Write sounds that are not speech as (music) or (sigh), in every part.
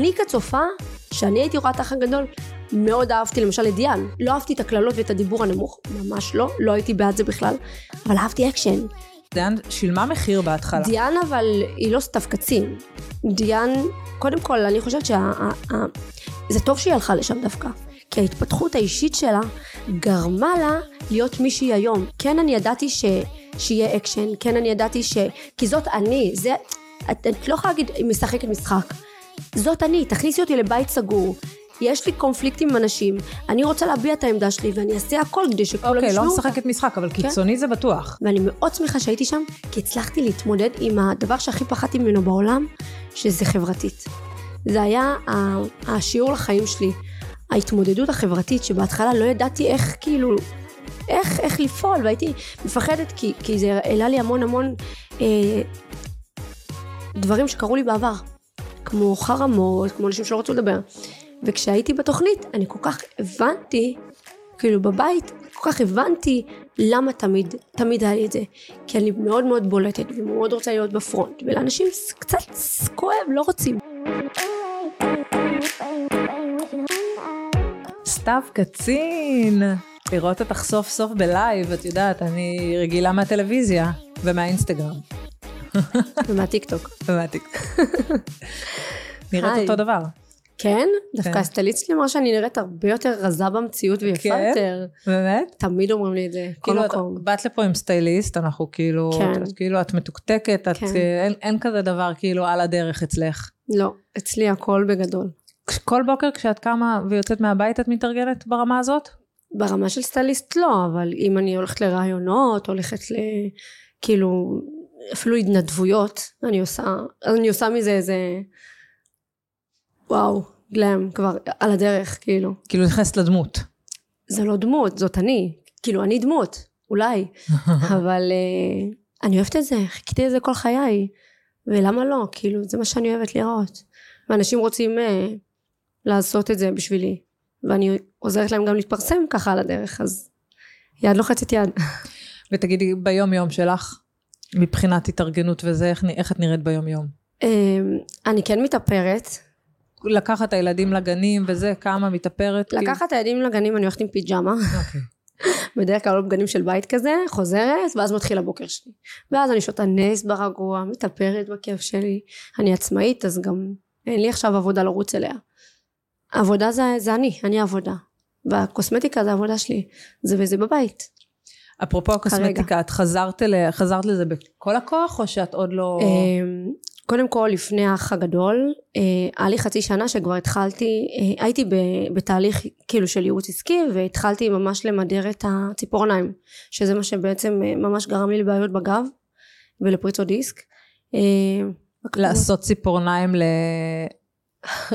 אני כצופה, שאני הייתי רואה את האח הגדול, מאוד אהבתי למשל את דיאן. לא אהבתי את הקללות ואת הדיבור הנמוך, ממש לא, לא הייתי בעד זה בכלל, אבל אהבתי אקשן. דיאן שילמה מחיר בהתחלה. דיאן אבל היא לא סתיו קצין. דיאן, קודם כל אני חושבת שזה טוב שהיא הלכה לשם דווקא. כי ההתפתחות האישית שלה גרמה לה להיות מי שהיא היום. כן אני ידעתי ש... שיהיה אקשן, כן אני ידעתי ש... כי זאת אני, זה... את, את לא יכולה להגיד משחקת משחק. זאת אני, תכניסי אותי לבית סגור. יש לי קונפליקטים עם אנשים, אני רוצה להביע את העמדה שלי ואני אעשה הכל כדי שכולם אוקיי, ישמעו לא אותה. משחקת משחק, אבל כן. קיצוני זה בטוח. ואני מאוד שמחה שהייתי שם, כי הצלחתי להתמודד עם הדבר שהכי פחדתי ממנו בעולם, שזה חברתית. זה היה השיעור לחיים שלי, ההתמודדות החברתית, שבהתחלה לא ידעתי איך כאילו, איך, איך לפעול, והייתי מפחדת, כי, כי זה העלה לי המון המון אה, דברים שקרו לי בעבר, כמו חרמות, כמו אנשים שלא רצו לדבר. וכשהייתי בתוכנית, אני כל כך הבנתי, כאילו בבית, כל כך הבנתי למה תמיד, תמיד היה לי את זה. כי אני מאוד מאוד בולטת ומאוד רוצה להיות בפרונט, ולאנשים קצת כואב, לא רוצים. סתיו קצין, לראות אותך סוף סוף ב live, את יודעת, אני רגילה מהטלוויזיה ומהאינסטגרם ומהטיקטוק. ומהטיק. (laughs) נראית. אותו דבר. כן? דווקא כן. הסטייליסט שלי אמרה שאני נראית הרבה יותר רזה במציאות ויפה כן? יותר. באמת? תמיד אומרים לי את זה, כל כאילו, את מקום. באת לפה עם סטייליסט, אנחנו כאילו, כן. את, כאילו את מתוקתקת, את, כן. אין, אין כזה דבר כאילו על הדרך אצלך. לא, אצלי הכל בגדול. כל בוקר כשאת קמה ויוצאת מהבית את מתארגנת ברמה הזאת? ברמה של סטייליסט לא, אבל אם אני הולכת לרעיונות, הולכת ל... כאילו, אפילו התנדבויות, אני עושה, אני עושה מזה איזה... וואו, גלם, כבר על הדרך, כאילו. כאילו נכנסת לדמות. זה לא דמות, זאת אני. כאילו, אני דמות, אולי. (laughs) אבל uh, אני אוהבת את זה, חיכיתי לזה כל חיי. ולמה לא? כאילו, זה מה שאני אוהבת לראות. ואנשים רוצים uh, לעשות את זה בשבילי. ואני עוזרת להם גם להתפרסם ככה על הדרך, אז יד לוחצת יד. (laughs) ותגידי, ביום יום שלך, מבחינת התארגנות וזה, איך, איך את נראית ביום יום? um, אני כן מתאפרת. לקחת את הילדים לגנים וזה, כמה מתאפרת? כאילו? לקחת את הילדים לגנים אני הולכת עם פיג'מה. אוקיי. (laughs) בדרך כלל לא בגנים של בית כזה, חוזרת, ואז מתחיל הבוקר שלי. ואז אני שותה נס ברגוע, מתאפרת בכיף שלי. אני עצמאית, אז גם אין לי עכשיו עבודה לרוץ אליה. עבודה זה, זה אני, אני העבודה. והקוסמטיקה זה העבודה שלי. זה וזה בבית. אפרופו הקוסמטיקה, את חזרת, אל, חזרת לזה בכל הכוח, או שאת עוד לא... אמ, קודם כל, לפני האח הגדול, אה, היה לי חצי שנה שכבר התחלתי, אה, הייתי בתהליך כאילו של ייעוץ עסקי, והתחלתי ממש למדר את הציפורניים, שזה מה שבעצם אה, ממש גרם לי לבעיות בגב ולפריצות דיסק. לעשות ציפורניים ל...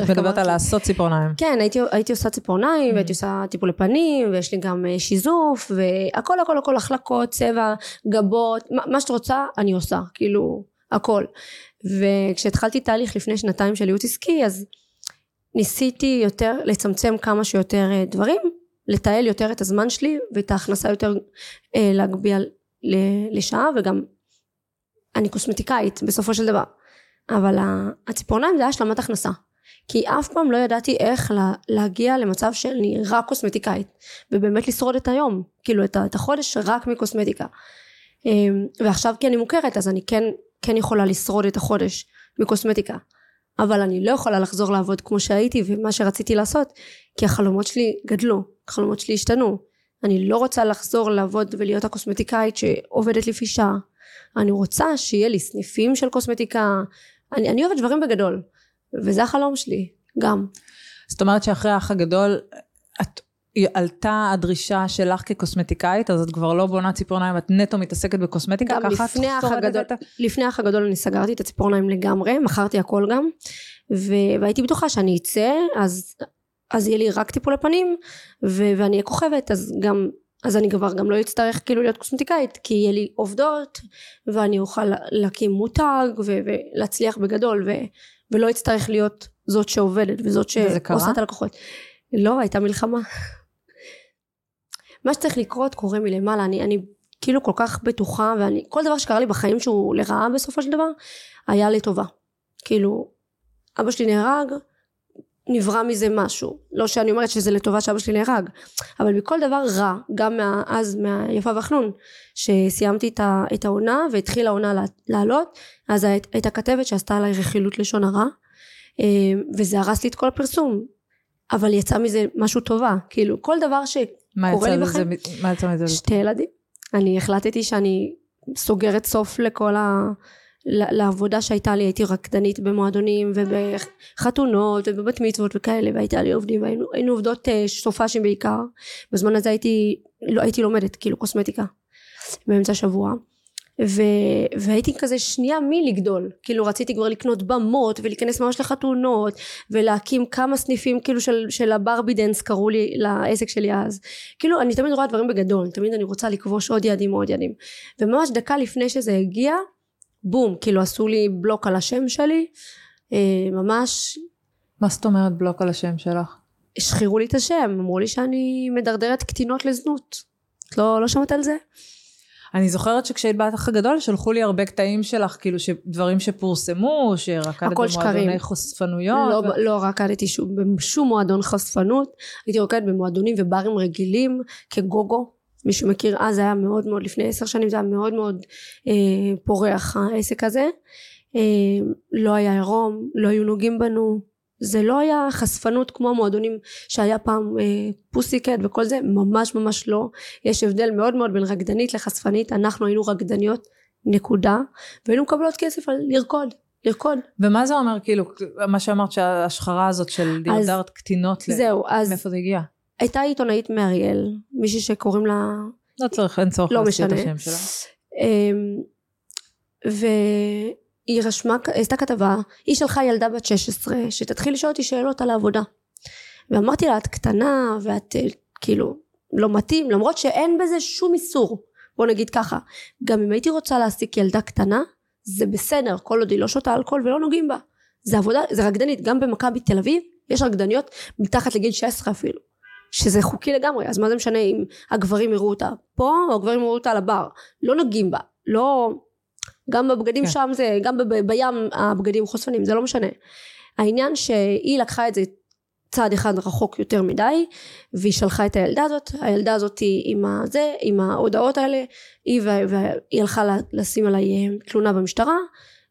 מדברת על לעשות ציפורניים. כן, הייתי, הייתי עושה ציפורניים, Mm. והייתי עושה טיפולי פנים, ויש לי גם אה, שיזוף, והכל הכל הכל, החלקות, צבע, גבות, מה, מה שאת רוצה, אני עושה, כאילו, הכל. וכשהתחלתי תהליך לפני שנתיים של ייעוץ עסקי, אז ניסיתי יותר לצמצם כמה שיותר אה, דברים, לתעל יותר את הזמן שלי, ואת ההכנסה יותר אה, להגביה ל- לשעה, וגם אני קוסמטיקאית בסופו של דבר. אבל הציפורניים זה השלמת הכנסה. כי אף פעם לא ידעתי איך לה, להגיע למצב שאני רק קוסמטיקאית ובאמת לשרוד את היום כאילו את, את החודש רק מקוסמטיקה. אמ, ועכשיו כי אני מוכרת אז אני כן, כן יכולה לשרוד את החודש מקוסמטיקה. אבל אני לא יכולה לחזור לעבוד כמו שהייתי ומה שרציתי לעשות כי החלומות שלי גדלו החלומות שלי השתנו. אני לא רוצה לחזור לעבוד ולהיות הקוסמטיקאית שעובדת לפי שעה. אני רוצה שיהיה לי סניפים של קוסמטיקה. אני, אני אוהבת דברים בגדול וזה החלום שלי גם. זאת אומרת שאחרי האח הגדול, את... עלתה הדרישה שלך כקוסמטיקאית, אז את כבר לא בונה ציפורניים, את נטו מתעסקת בקוסמטיקה, גם ככה את לפני האח שורדת את ה- לפני האח הגדול אני סגרתי את הציפורניים לגמרי מכרתי הכל גם ו- והייתי בטוחה שאני אצא אז אז יהיה לי רק טיפולי פנים ו- ואני אהיה כוכבת אז גם אז אני כבר גם לא אצטרך כאילו להיות קוסמטיקאית כי יהיה לי עובדות ואני אוכל להקים מותג ו- ולהצליח בגדול ו- ולא אצטרך להיות זאת שעובדת וזאת? שעושה את הלקוחות. לא הייתה מלחמה. מה שצריך לקרות קורה מלמעלה. אני, אני כאילו כל כך בטוחה ואני כל דבר שקרה לי בחיים שהוא לרעה בסופו של דבר היה לטובה. כאילו אבא שלי נהרג נברא מזה משהו. לא שאני אומרת שזה לטובה שאבא שלי נהרג אבל מכל דבר רע גם מה, אז מהיפה והחנון שסיימתי את, ה, את העונה והתחילה העונה לעלות אז הייתה כתבת שעשתה עליי רכילות לשון הרע אה, וזה הרס לי את כל הפרסום. אבל יצא מזה משהו טובה. כאילו כל דבר שקורה לי בחיים מה יצא מזה? שתי ילדים. אני החלטתי שאני סוגרת סוף לכל ה... לעבודה שהייתה לי הייתי רקדנית במועדונים ובחתונות ובבת מצוות וכאלה והייתה לי עובדים והיינו עובדות אה, סופ"שים בעיקר. בזמן הזה הייתי לא הייתי לומדת כאילו קוסמטיקה באמצע השבוע. ו, והייתי כזה שנייה מלגדול. כאילו רציתי כבר לקנות במות ולהיכנס ממש לחתונות ולהקים כמה סניפים כאילו של, של הברבי dance קראו לי לעסק שלי אז. כאילו אני תמיד רואה דברים בגדול תמיד אני רוצה לכבוש עוד יעדים עוד יעדים. וממש דקה לפני שזה הגיע בום כאילו עשו לי בלוק על השם שלי אה, ממש. מה זאת אומרת בלוק על השם שלך? השחירו לי את השם אמרו לי שאני מדרדרת קטינות לזנות. את לא, לא שמעת על זה? אני זוכרת שכשהיית באח הגדול שלחו לי הרבה קטעים שלך כאילו דברים שפורסמו שרקדת במועדוני חושפנויות לא, ו... לא רקדתי שום, בשום מועדון חשפנות הייתי רוקדת במועדונים וברים רגילים כגוגו מי שמכיר אז היה מאוד מאוד לפני עשר שנים זה היה מאוד מאוד אה, פורח העסק הזה. אה, לא היה עירום לא היו נוגעים בנו. זה לא היה חשפנות כמו המועדונים שהיה פעם אה, פוסיקט וכל זה ממש ממש לא. יש הבדל מאוד מאוד בין רקדנית לחשפנית. אנחנו היינו רקדניות נקודה. והיינו מקבלות כסף על לרקוד לרקוד. ומה זה אומר כאילו מה שאמרת שההשחרה הזאת של דרדרת קטינות זהו אז מאיפה זה הגיע? הייתה עיתונאית מאריאל מישהי שקוראים לה לא צריך אין צורך לא להזכיר את השם שלה. אמ, והיא רשמה עשתה כתבה היא שלחה ילדה בת 16 שתתחיל לשאול אותי שאלות על העבודה. ואמרתי לה את קטנה ואת אה, כאילו לא מתאים למרות שאין בזה שום איסור. בוא נגיד ככה גם אם הייתי רוצה להעסיק ילדה קטנה זה בסדר כל עוד היא לא שותה אלכוהול ולא נוגעים בה. זה עבודה זה רקדנית גם במכבי תל אביב יש רקדניות מתחת לגיל 16 אפילו שזה חוקי לגמרי אז מה זה משנה אם הגברים יראו אותה פה או הגברים יראו אותה על הבר? לא נוגעים בה לא גם בבגדים כן. שם זה גם ב- בים הבגדים חושפנים זה לא משנה. העניין שהיא לקחה את זה צעד אחד רחוק יותר מדי והיא שלחה את הילדה הזאת הילדה הזאת עם הזה עם ההודעות האלה היא והיא הלכה לשים עליי אה, תלונה במשטרה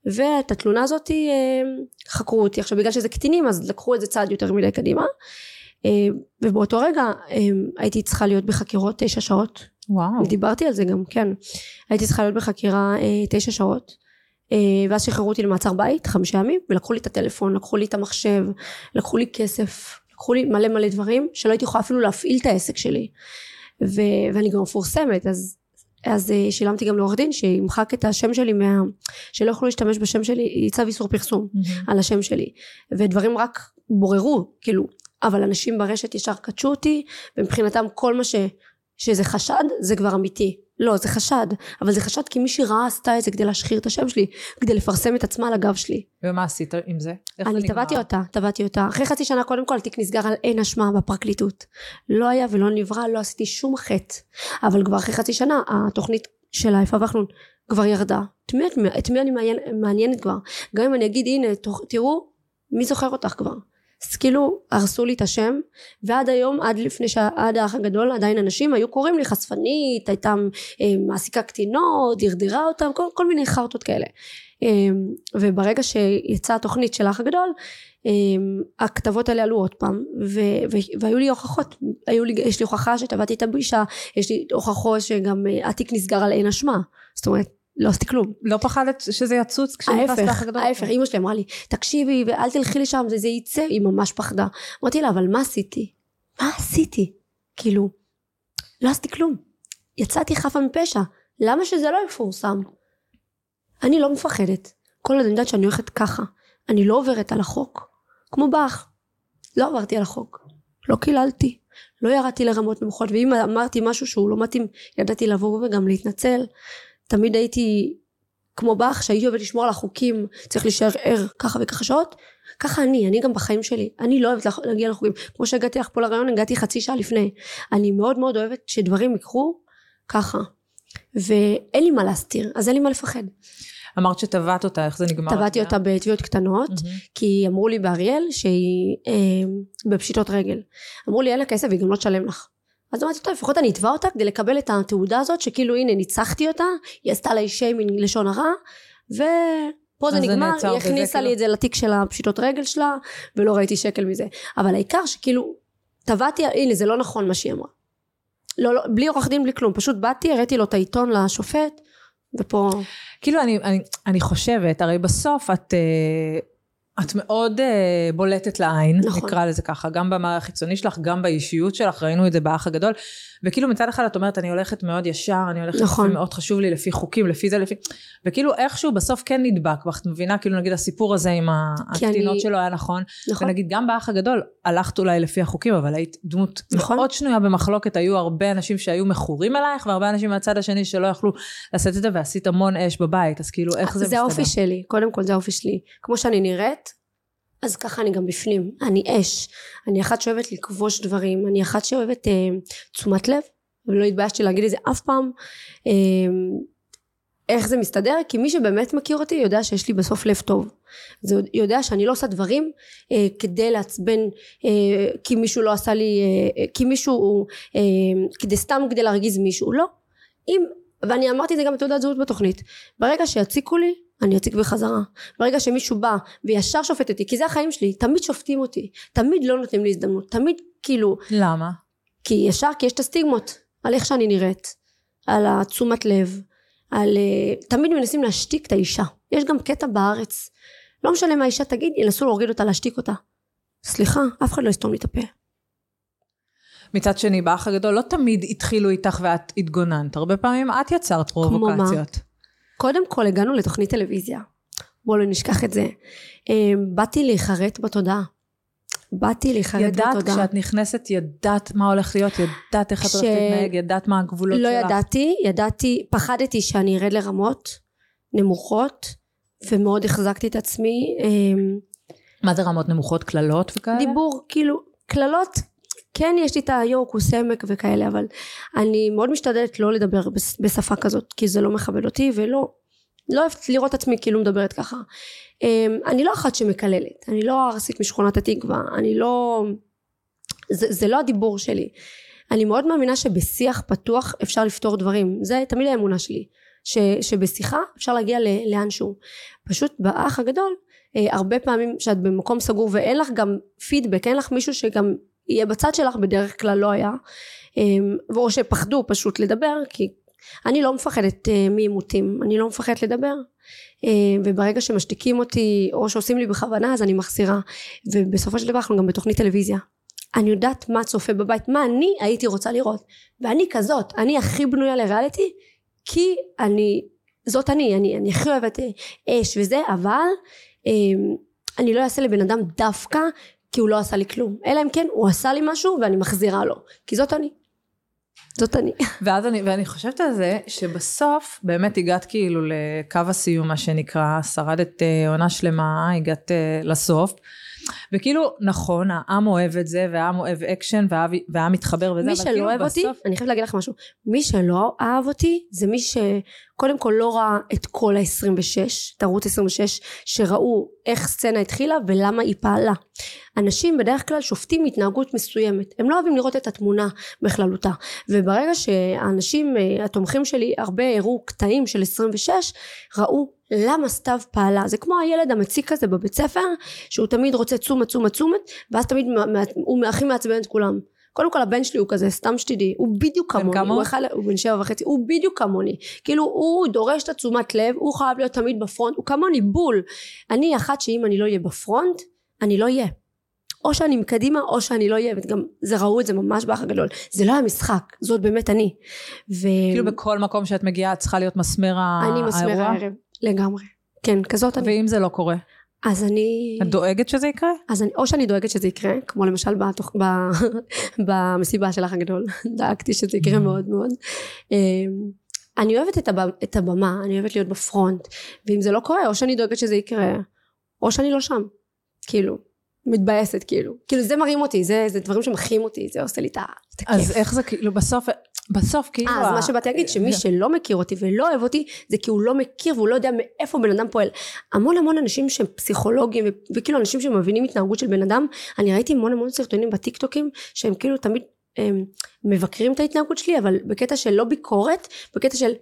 ואת התלונה הזאת אה, חקרו אותי. עכשיו בגלל שזה קטינים אז לקחו את זה צעד יותר מדי קדימה ובאותו רגע אה, הייתי צריכה להיות בחקירות תשע שעות. וואו. דיברתי על זה גם כן. הייתי צריכה להיות בחקירה אה, תשע שעות ואז שחררו אותי למעצר בית חמישה ימים ולקחו לי את הטלפון לקחו לי את המחשב לקחו לי כסף לקחו לי מלא מלא דברים שלא הייתי יכולה אפילו להפעיל את העסק שלי. ו- ואני גם מפורסמת אז אז שילמתי גם לעורך דין שימחק את השם שלי מה... שלא יוכלו להשתמש בשם שלי צו איסור פרסום mm-hmm. על השם שלי. ודברים רק בוררו כאילו אבל אנשים ברשת ישר קדשו אותי ומבחינתם כל מה ש, שזה חשד זה כבר אמיתי. לא זה חשד אבל זה חשד כי מישהי רעה עשתה את זה כדי להשחיר את השם שלי כדי לפרסם את עצמה על הגב שלי. ומה עשית עם זה? אני תבעתי אותה תבעתי אותה. אחרי חצי שנה קודם כל התיק נסגר על אין אשמה בפרקליטות. לא היה ולא נברא לא עשיתי שום חטא. אבל כבר אחרי חצי שנה התוכנית של היפה והחנון כבר ירדה. את מי, את מי אני מעניין, מעניינת כבר? גם אם אני אגיד הנה תראו מי זוכר אותך כבר אז כאילו הרסו לי את השם ועד היום עד לפני שעד האח הגדול עדיין אנשים היו קוראים לי חשפנית הייתה אה, מעסיקה קטינות דרדרה אותם כל, כל מיני חרטות כאלה. אה, וברגע שיצאה התוכנית של האח הגדול אה, הכתבות האלה עלו עוד פעם ו, והיו לי הוכחות. היו לי, יש לי הוכחה שטבעתי את הפגישה יש לי הוכחות שגם התיק נסגר על אין אשמה זאת אומרת לא עשיתי כלום. לא פחדת שזה יצוץ כשנכנסת לאח הגדול? ההפך, אמא שלי אמרה לי, תקשיבי ואל תלכי לשם, זה, זה יצא, היא ממש פחדה. אמרתי לה, אבל מה עשיתי? מה עשיתי? כאילו, לא עשיתי כלום. יצאתי חפה מפשע, למה שזה לא יפורסם? אני לא מפחדת. כל עוד אני יודעת שאני הולכת ככה, אני לא עוברת על החוק. כמו באח. לא עברתי על החוק. לא קיללתי. לא ירדתי לרמות נמוכות, ואם אמרתי משהו שהוא לא מתאים, ידעתי לבוא וגם להתנצל. תמיד הייתי כמו באח שהייתי אוהבת לשמור על החוקים צריך להישאר ער ככה וככה שעות ככה אני אני גם בחיים שלי אני לא אוהבת להגיע לחוקים כמו שהגעתי לך פה לרעיון הגעתי חצי שעה לפני אני מאוד מאוד אוהבת שדברים יקרו ככה ואין לי מה להסתיר, אז אין לי מה לפחד. אמרת שטבעת אותה, איך זה נגמר? טבעתי אותה בתביעות קטנות, כי אמרו לי באריאל שהיא אה, בפשיטות רגל. אמרו לי אין לה כסף והיא גם לא תשלם לך. אז אמרתי טוב לפחות אני אתבע אותה כדי לקבל את התעודה הזאת שכאילו הנה ניצחתי אותה, היא עשתה לה שיימינג לשון הרע, ופה זה זה נגמר, נעצר היא הכניסה לי כאילו? את זה לתיק של הפשיטות רגל שלה, ולא ראיתי שקל מזה. אבל העיקר שכאילו, טבעתי, הנה זה לא נכון מה שהיא אמרה. לא, לא, בלי עורך דין, בלי כלום, פשוט באתי, הראיתי לו את העיתון לשופט, ופה... כאילו אני, אני, אני חושבת, הרי בסוף את, אה, את מאוד אה, בולטת לעין, נכון. נקרא לזה ככה, גם במראה החיצוני שלך, גם באישיות שלך, ראינו את זה באח הגדול, וכאילו מצד אחד את אומרת, אני הולכת מאוד ישר, אני הולכת, נכון. מאוד חשוב לי לפי חוקים, לפי זה, לפי, וכאילו איכשהו בסוף כן נדבק בך, את מבינה, כאילו נגיד הסיפור הזה עם הקטינות אני- שלו היה נכון, נכון? ונגיד גם באח הגדול, הלכת אולי לפי החוקים, אבל היית דמות נכון. מאוד שנויה במחלוקת, היו הרבה אנשים שהיו מכורים אלייך, והרבה אנשים מהצד השני שלא יכלו לשאת את זה, ועשית המון אש בבית, אז כאילו איך זה זה מסתדר? האופי שלי, קודם כל זה האופי שלי. כמו שאני נראית, אז ככה אני גם בפנים. אני אש. אני אחת שאוהבת לכבוש דברים, אני אחת שאוהבת אה, תשומת לב, ולא התביישתי להגיד את זה אף פעם. אה, איך זה מסתדר? כי מי שבאמת מכיר אותי יודע שיש לי בסוף לב טוב. זה יודע שאני לא עושה דברים אה, כדי לעצבן, אה, כי מישהו לא עשה לי, אה, אה, כי מישהו, אה, כדי סתם כדי להרגיז מישהו, לא. אם, ואני אמרתי את זה גם בתעודת זהות בתוכנית, ברגע שיציקו לי, אני אציק בחזרה. ברגע שמישהו בא וישר שופט אותי, כי זה החיים שלי, תמיד שופטים אותי, תמיד לא נותנים לי הזדמנות, תמיד כאילו, למה? כי ישר, כי יש את הסטיגמות, על איך שאני נראית, על התשומת לב, על... אה, תמיד מנסים להשתיק את האישה. יש גם קטע בארץ, לא משנה מה האישה תגיד, ינסו להוריד אותה, להשתיק אותה. סליחה, אף אחד לא יסתום לי את הפה. מצד שני, באח הגדול לא תמיד התחילו איתך ואת התגוננת, הרבה פעמים את יצרת פרובוקציות. קודם כל הגענו לתוכנית טלוויזיה. בואו לא נשכח את זה. אה, באתי להיחרט בתודעה. באתי להיחרט ידעת בתודעה. כשאת נכנסת, ידעת מה הולך להיות, ידעת איך את הולכת להתנהג, ידעת מה הגבולות לא שלך. ידעתי, ידעתי, פחדתי שאני ארד לרמות נמוכות, ומאוד החזקתי את עצמי. אה, מה זה רמות נמוכות, קללות וכאלה? דיבור, כאילו, קללות, כן יש לי את היו כוס עמק וכאלה, אבל אני מאוד משתדלת לא לדבר בש- בשפה כזאת, כי זה לא מכבד אותי, ולא, לא אוהבת לראות את עצמי כאילו מדברת ככה. אמ, אני לא אחת שמקללת, אני לא ארסית משכונת התקווה, אני לא... זה, זה לא הדיבור שלי. אני מאוד מאמינה שבשיח פתוח אפשר לפתור דברים, זה תמיד האמונה שלי. ש, שבשיחה אפשר להגיע ל- לאנשהו. פשוט באח הגדול, אה, הרבה פעמים שאת במקום סגור ואין לך גם פידבק, אין לך מישהו שגם יהיה בצד שלך, בדרך כלל לא היה. אה, או שפחדו פשוט לדבר, כי אני לא מפחדת אה, מעימותים, אני לא מפחדת לדבר. אה, וברגע שמשתיקים אותי, או שעושים לי בכוונה, אז אני מחסירה. ובסופו של דבר אנחנו גם בתוכנית טלוויזיה. אני יודעת מה צופה בבית, מה אני הייתי רוצה לראות. ואני כזאת, אני הכי בנויה לריאליטי, כי אני, זאת אני, אני, אני הכי אוהבת אה, אש וזה, אבל אה, אני לא אעשה לבן אדם דווקא כי הוא לא עשה לי כלום. אלא אם כן הוא עשה לי משהו ואני מחזירה לו. כי זאת אני. זאת אני. ואז אני, ואני חושבת על זה, שבסוף באמת הגעת כאילו לקו הסיום, מה שנקרא, שרדת אה, עונה שלמה, הגעת אה, לסוף. וכאילו, נכון, העם אוהב את זה, והעם אוהב אקשן, והעם, והעם מתחבר וזה, מי אבל שלא כאילו אוהב אותי, בסוף... אני חייבת להגיד לך משהו. מי שלא אהב אותי, זה מי שקודם כל לא ראה את כל ה-26, את ערוץ 26, שראו איך סצנה התחילה ולמה היא פעלה. אנשים בדרך כלל שופטים התנהגות מסוימת. הם לא אוהבים לראות את התמונה בכללותה. וברגע שהאנשים, אה, התומכים שלי, הרבה הראו קטעים של 26, ראו למה סתיו פעלה. זה כמו הילד המציק הזה בבית ספר, שהוא תמיד רוצה תשומת תשומת תשומת, ואז תמיד הוא הכי מעצבן את כולם. קודם כל הבן שלי הוא כזה, סתם שתדעי, הוא בדיוק כמוני, הוא? אחד, הוא בן שבע וחצי, הוא בדיוק כמוני, כאילו הוא דורש את התשומת לב, הוא חייב להיות תמיד בפרונט, הוא כמוני בול, אני אחת שאם אני לא אהיה בפרונט, אני לא אהיה, או שאני מקדימה או שאני לא אהיה, וגם זה ראו את זה ממש באח הגדול, זה לא היה משחק, זאת באמת אני, ו... כאילו בכל מקום שאת מגיעה, את צריכה להיות מסמר ה- אני מסמר האירוע? הערב, לגמרי, כן, כזאת אני, ואם זה לא קורה, אז אני... את דואגת שזה יקרה? אז אני, או שאני דואגת שזה יקרה, כמו למשל בתוך, ב, (laughs) במסיבה של האח הגדול, (laughs) דאגתי שזה יקרה מאוד מאוד. אמ, אני אוהבת את, הבמה, את הבמה, אני אוהבת להיות בפרונט, ואם זה לא קורה, או שאני דואגת שזה יקרה, או שאני לא שם. כאילו, מתבאסת כאילו. כאילו זה מרים אותי, זה, זה דברים שמחים אותי, זה עושה לי את הכיף. אז איך זה כאילו בסוף, בסוף כאילו... אה, אז מה שבאתי להגיד, שמי שלא מכיר אותי ולא אוהב אותי, זה כי הוא לא מכיר והוא לא יודע מאיפה בן אדם פועל. המון המון אנשים שהם פסיכולוגים, וכאילו אנשים שמבינים התנהגות של בן אדם, אני ראיתי המון המון סרטונים בטיקטוקים, שהם כאילו תמיד הם, מבקרים את ההתנהגות שלי, אבל בקטע של לא ביקורת, בקטע של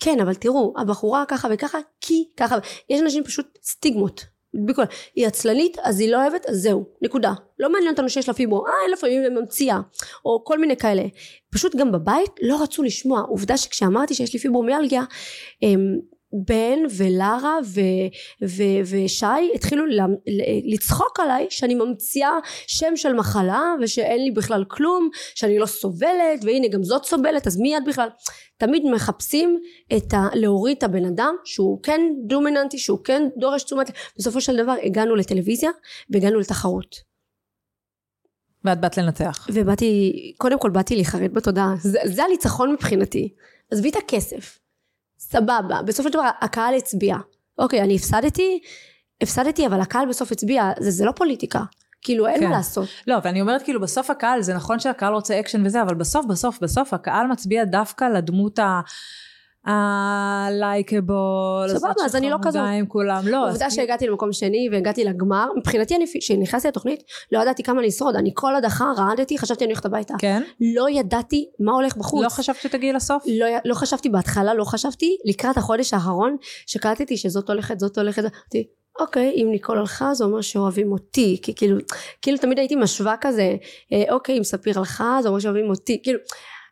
כן, אבל תראו, הבחורה ככה וככה, כי ככה, יש אנשים פשוט סטיגמות. בכל, היא עצלנית אז היא לא אוהבת אז זהו נקודה. לא מעניין אותנו שיש לה פיברו. אה לפעמים היא ממציאה. או כל מיני כאלה. פשוט גם בבית לא רצו לשמוע. עובדה שכשאמרתי שיש לי פיברומיאלגיה בן ולרה ו, ו, ושי התחילו לצחוק עליי שאני ממציאה שם של מחלה ושאין לי בכלל כלום שאני לא סובלת והנה גם זאת סובלת אז מי את בכלל. תמיד מחפשים את ה... להוריד את הבן אדם שהוא כן דומיננטי שהוא כן דורש תשומת בסופו של דבר הגענו לטלוויזיה והגענו לתחרות. ואת באת לנצח. ובאתי קודם כל באתי להיחרד בתודעה. זה, זה הניצחון מבחינתי. עזבי את הכסף סבבה בסופו של דבר הקהל הצביע אוקיי אני הפסדתי הפסדתי אבל הקהל בסוף הצביע זה, זה לא פוליטיקה כאילו אין כן. מה לעשות. לא ואני אומרת כאילו בסוף הקהל זה נכון שהקהל רוצה אקשן וזה אבל בסוף בסוף בסוף הקהל מצביע דווקא לדמות ה... ה likable, סבבה, אז אני לא כזאת. עם כולם, לא. עובדה שהגעתי למקום שני והגעתי לגמר, מבחינתי אני, כשנכנסתי לתוכנית, לא ידעתי כמה אני אשרוד, אני כל הדחה רעדתי, חשבתי אני הולכת הביתה. כן? לא ידעתי מה הולך בחוץ. לא חשבת שתגיעי לסוף? לא, לא חשבתי בהתחלה, לא חשבתי, לקראת החודש האחרון, שקלטתי שזאת הולכת, זאת הולכת, אמרתי, אוקיי, אם ניקול הלכה זה אומר שאוהבים אותי, כי כאילו, כאילו תמיד הייתי משווה כזה, אה, אוקיי, אם ספיר הלכה זה אומר שאוהבים אותי, כאילו,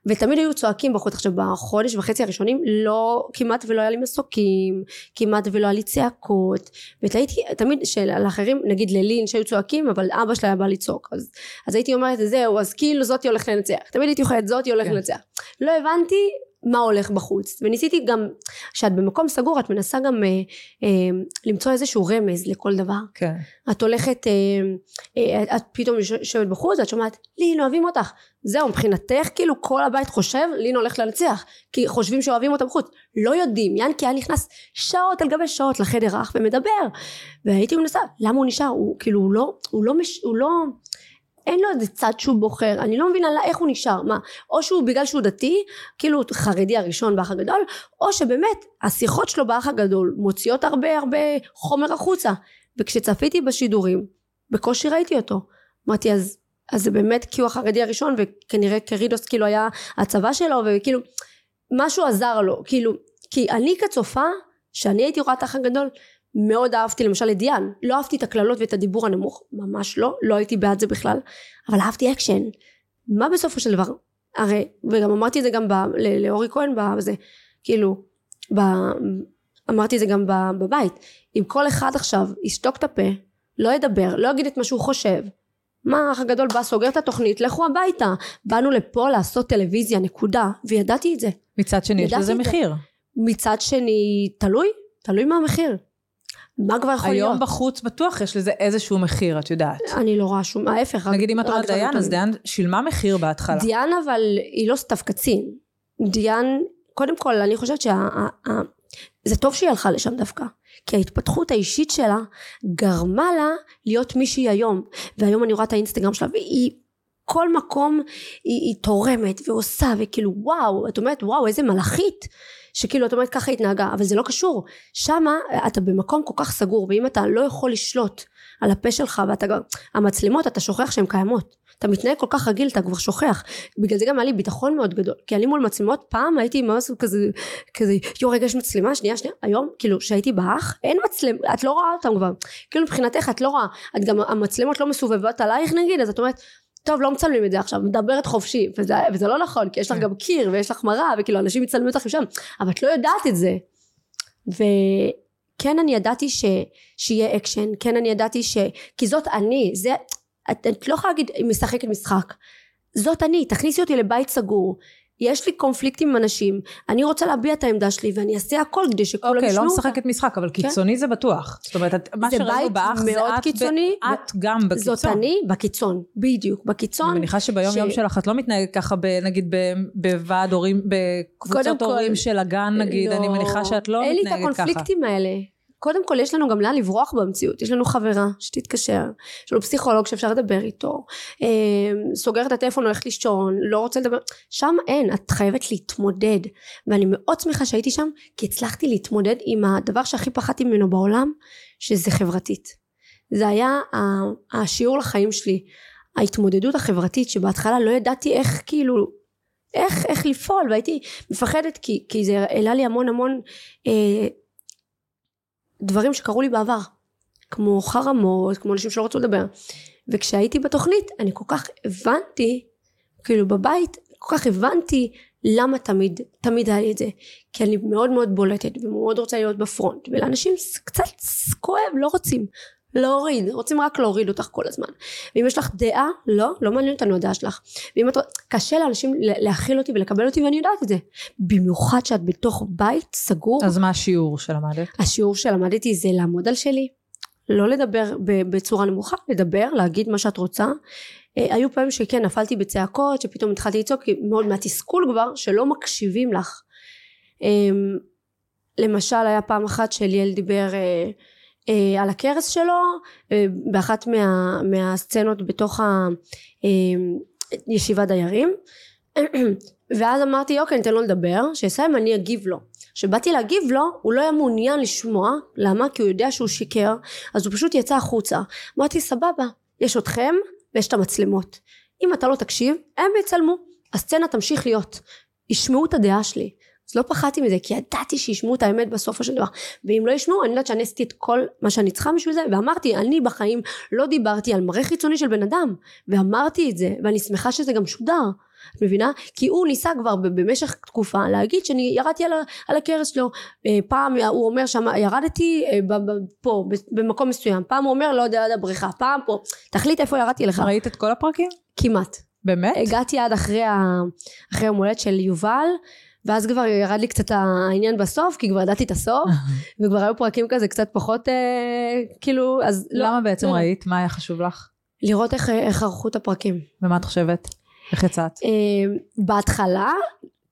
ותמיד היו צועקים בחוץ עכשיו בחודש וחצי הראשונים לא כמעט ולא היה לי מסוקים כמעט ולא היה לי צעקות. והייתי תמיד של אחרים נגיד ללין שהיו צועקים אבל אבא שלה היה בא לצעוק. אז, אז הייתי אומרת זהו אז כאילו זאתי הולכת לנצח. תמיד הייתי אוכלת זאתי הולכת כן. לנצח. לא הבנתי מה הולך בחוץ. וניסיתי גם כשאת במקום סגור את מנסה גם אה, אה, למצוא איזשהו רמז לכל דבר. כן. את הולכת אה, אה, את פתאום יושבת בחוץ ואת שומעת לין אוהבים אותך. זהו מבחינתך כאילו כל הבית חושב לין הולך לנצח כי חושבים שאוהבים אותה בחוץ. לא יודעים. ינקי היה נכנס שעות על גבי שעות לחדר אח ומדבר. והייתי מנסה למה הוא נשאר? הוא כאילו הוא לא הוא לא, מש, הוא לא אין לו איזה צד שהוא בוחר אני לא מבינה איך הוא נשאר מה או שהוא בגלל שהוא דתי כאילו חרדי הראשון באח הגדול או שבאמת השיחות שלו באח הגדול מוציאות הרבה הרבה חומר החוצה. וכשצפיתי בשידורים בקושי ראיתי אותו. אמרתי אז אז זה באמת כי הוא החרדי הראשון וכנראה קרידוס כאילו היה הצבא שלו וכאילו משהו עזר לו. כאילו כי אני כצופה שאני הייתי רואה את האח הגדול מאוד אהבתי למשל את דיאן. לא אהבתי את הקללות ואת הדיבור הנמוך ממש לא לא הייתי בעד זה בכלל. אבל אהבתי אקשן. מה בסופו של דבר? הרי וגם אמרתי את זה גם ב, לאורי כהן בזה כאילו ב, אמרתי את זה גם בבית. אם כל אחד עכשיו ישתוק את הפה לא ידבר לא יגיד את מה שהוא חושב מה האח הגדול בוא סגור את התוכנית לכו הביתה. באנו לפה לעשות טלוויזיה נקודה. וידעתי את זה. מצד שני יש לזה מחיר. מצד שני תלוי תלוי מה המחיר מה כבר יכול היום להיות? היום בחוץ בטוח יש לזה איזשהו מחיר, את יודעת. אני לא רואה שום, ההפך. נגיד אם את אומרת דיין, אז דיין שילמה מחיר בהתחלה. דיין אבל היא לא סתיו קצין. דיין, קודם כל אני חושבת שה... זה טוב שהיא הלכה לשם דווקא. כי ההתפתחות האישית שלה גרמה לה להיות מי שהיא היום. והיום אני רואה את האינסטגרם שלה והיא כל מקום היא, היא תורמת ועושה וכאילו וואו את אומרת וואו איזה מלאכית שכאילו את אומרת ככה התנהגה אבל זה לא קשור. שמה אתה במקום כל כך סגור ואם אתה לא יכול לשלוט על הפה שלך ואתה גם המצלמות אתה שוכח שהן קיימות. אתה מתנהג כל כך רגיל אתה כבר שוכח. בגלל זה גם היה לי ביטחון מאוד גדול כי אני מול מצלמות פעם הייתי ממש כזה כזה יו רגע יש מצלמה שנייה שנייה. היום כאילו שהייתי באח אין מצלם את לא רואה אותם כבר. כאילו מבחינתך את לא רואה. את גם המצלמות לא מסובבות עלייך נגיד אז את אומרת טוב לא מצלמים את זה עכשיו מדברת חופשי וזה, וזה לא נכון כי יש לך כן. גם קיר ויש לך מראה וכאילו אנשים מצלמים אותך שם אבל את לא יודעת את זה. וכן אני ידעתי ש, שיהיה אקשן כן אני ידעתי ש... כי זאת אני זה את, את לא יכולה להגיד משחקת משחק. זאת אני תכניסי אותי לבית סגור יש לי קונפליקטים עם אנשים, אני רוצה להביע את העמדה שלי ואני אעשה הכל כדי שכולם ישמעו אותה. אוקיי, לא משחקת משחק, אבל כן. קיצוני זה בטוח. זאת אומרת, מה שראינו באח זה מאוד קיצוני, את גם בקיצון. זאת אני בקיצון, בדיוק, בקיצון. אני מניחה שביום יום שלך את לא מתנהגת ככה, נגיד בוועד הורים, בקבוצות הורים של הגן נגיד, אני לא. מניחה שאת לא מתנהגת ככה. אין לי את הקונפליקטים האלה. קודם כל יש לנו גם לאן לברוח במציאות. יש לנו חברה שתתקשר. יש לנו פסיכולוג שאפשר לדבר איתו. אה, סוגר את הטלפון הולך לישון לא רוצה לדבר. שם אין את חייבת להתמודד. ואני מאוד שמחה שהייתי שם כי הצלחתי להתמודד עם הדבר שהכי פחדתי ממנו בעולם שזה חברתית. זה היה השיעור לחיים שלי. ההתמודדות החברתית שבהתחלה לא ידעתי איך כאילו איך, איך לפעול והייתי מפחדת כי, כי זה העלה לי המון המון אה, דברים שקרו לי בעבר כמו חרמות כמו אנשים שלא רצו לדבר. וכשהייתי בתוכנית אני כל כך הבנתי כאילו בבית כל כך הבנתי למה תמיד תמיד היה לי את זה. כי אני מאוד מאוד בולטת ומאוד רוצה להיות בפרונט ולאנשים קצת כואב לא רוצים להוריד, רוצים רק להוריד אותך כל הזמן. ואם יש לך דעה, לא, לא מעניין אותנו הדעה שלך. ואם את, קשה לאנשים להכיל אותי ולקבל אותי ואני יודעת את זה. במיוחד שאת בתוך בית סגור. אז מה השיעור שלמדת? השיעור שלמדתי זה לעמוד על שלי, לא לדבר בצורה נמוכה, לדבר, להגיד מה שאת רוצה. אה, היו פעמים שכן נפלתי בצעקות, שפתאום התחלתי לצעוק, מאוד מהתסכול כבר, שלא מקשיבים לך. אמ, למשל היה פעם אחת שליאל דיבר אה, על הכרס שלו אה, באחת מה, מהסצנות בתוך הישיבת אה, דיירים. (clears throat) ואז אמרתי אוקיי ניתן לו לדבר שיסיים אני אגיב לו. כשבאתי להגיב לו הוא לא היה מעוניין לשמוע למה? כי הוא יודע שהוא שיקר אז הוא פשוט יצא החוצה. אמרתי סבבה יש אתכם ויש את המצלמות. אם אתה לא תקשיב הם יצלמו. הסצנה תמשיך להיות. ישמעו את הדעה שלי אז לא פחדתי מזה כי ידעתי שישמעו את האמת בסופו של דבר ואם לא ישמעו אני יודעת שאני עשיתי את כל מה שאני צריכה בשביל זה ואמרתי אני בחיים לא דיברתי על מראה חיצוני של בן אדם. ואמרתי את זה ואני שמחה שזה גם שודר. את מבינה? כי הוא ניסה כבר במשך תקופה להגיד שאני ירדתי על, על הכרס שלו. אה, פעם הוא אומר שם ירדתי אה, פה במקום מסוים. פעם הוא אומר לא יודע עד הבריכה פעם פה תחליט איפה ירדתי לך. ראית את כל הפרקים? כמעט. באמת? הגעתי עד אחרי, אחרי יום הולדת של יובל ואז כבר ירד לי קצת העניין בסוף כי כבר ידעתי את הסוף וכבר היו פרקים כזה קצת פחות אה, כאילו אז לא. למה לא, בעצם לא. ראית? מה היה חשוב לך? לראות איך, איך ערכו את הפרקים ומה את חושבת? איך יצאת? אה, בהתחלה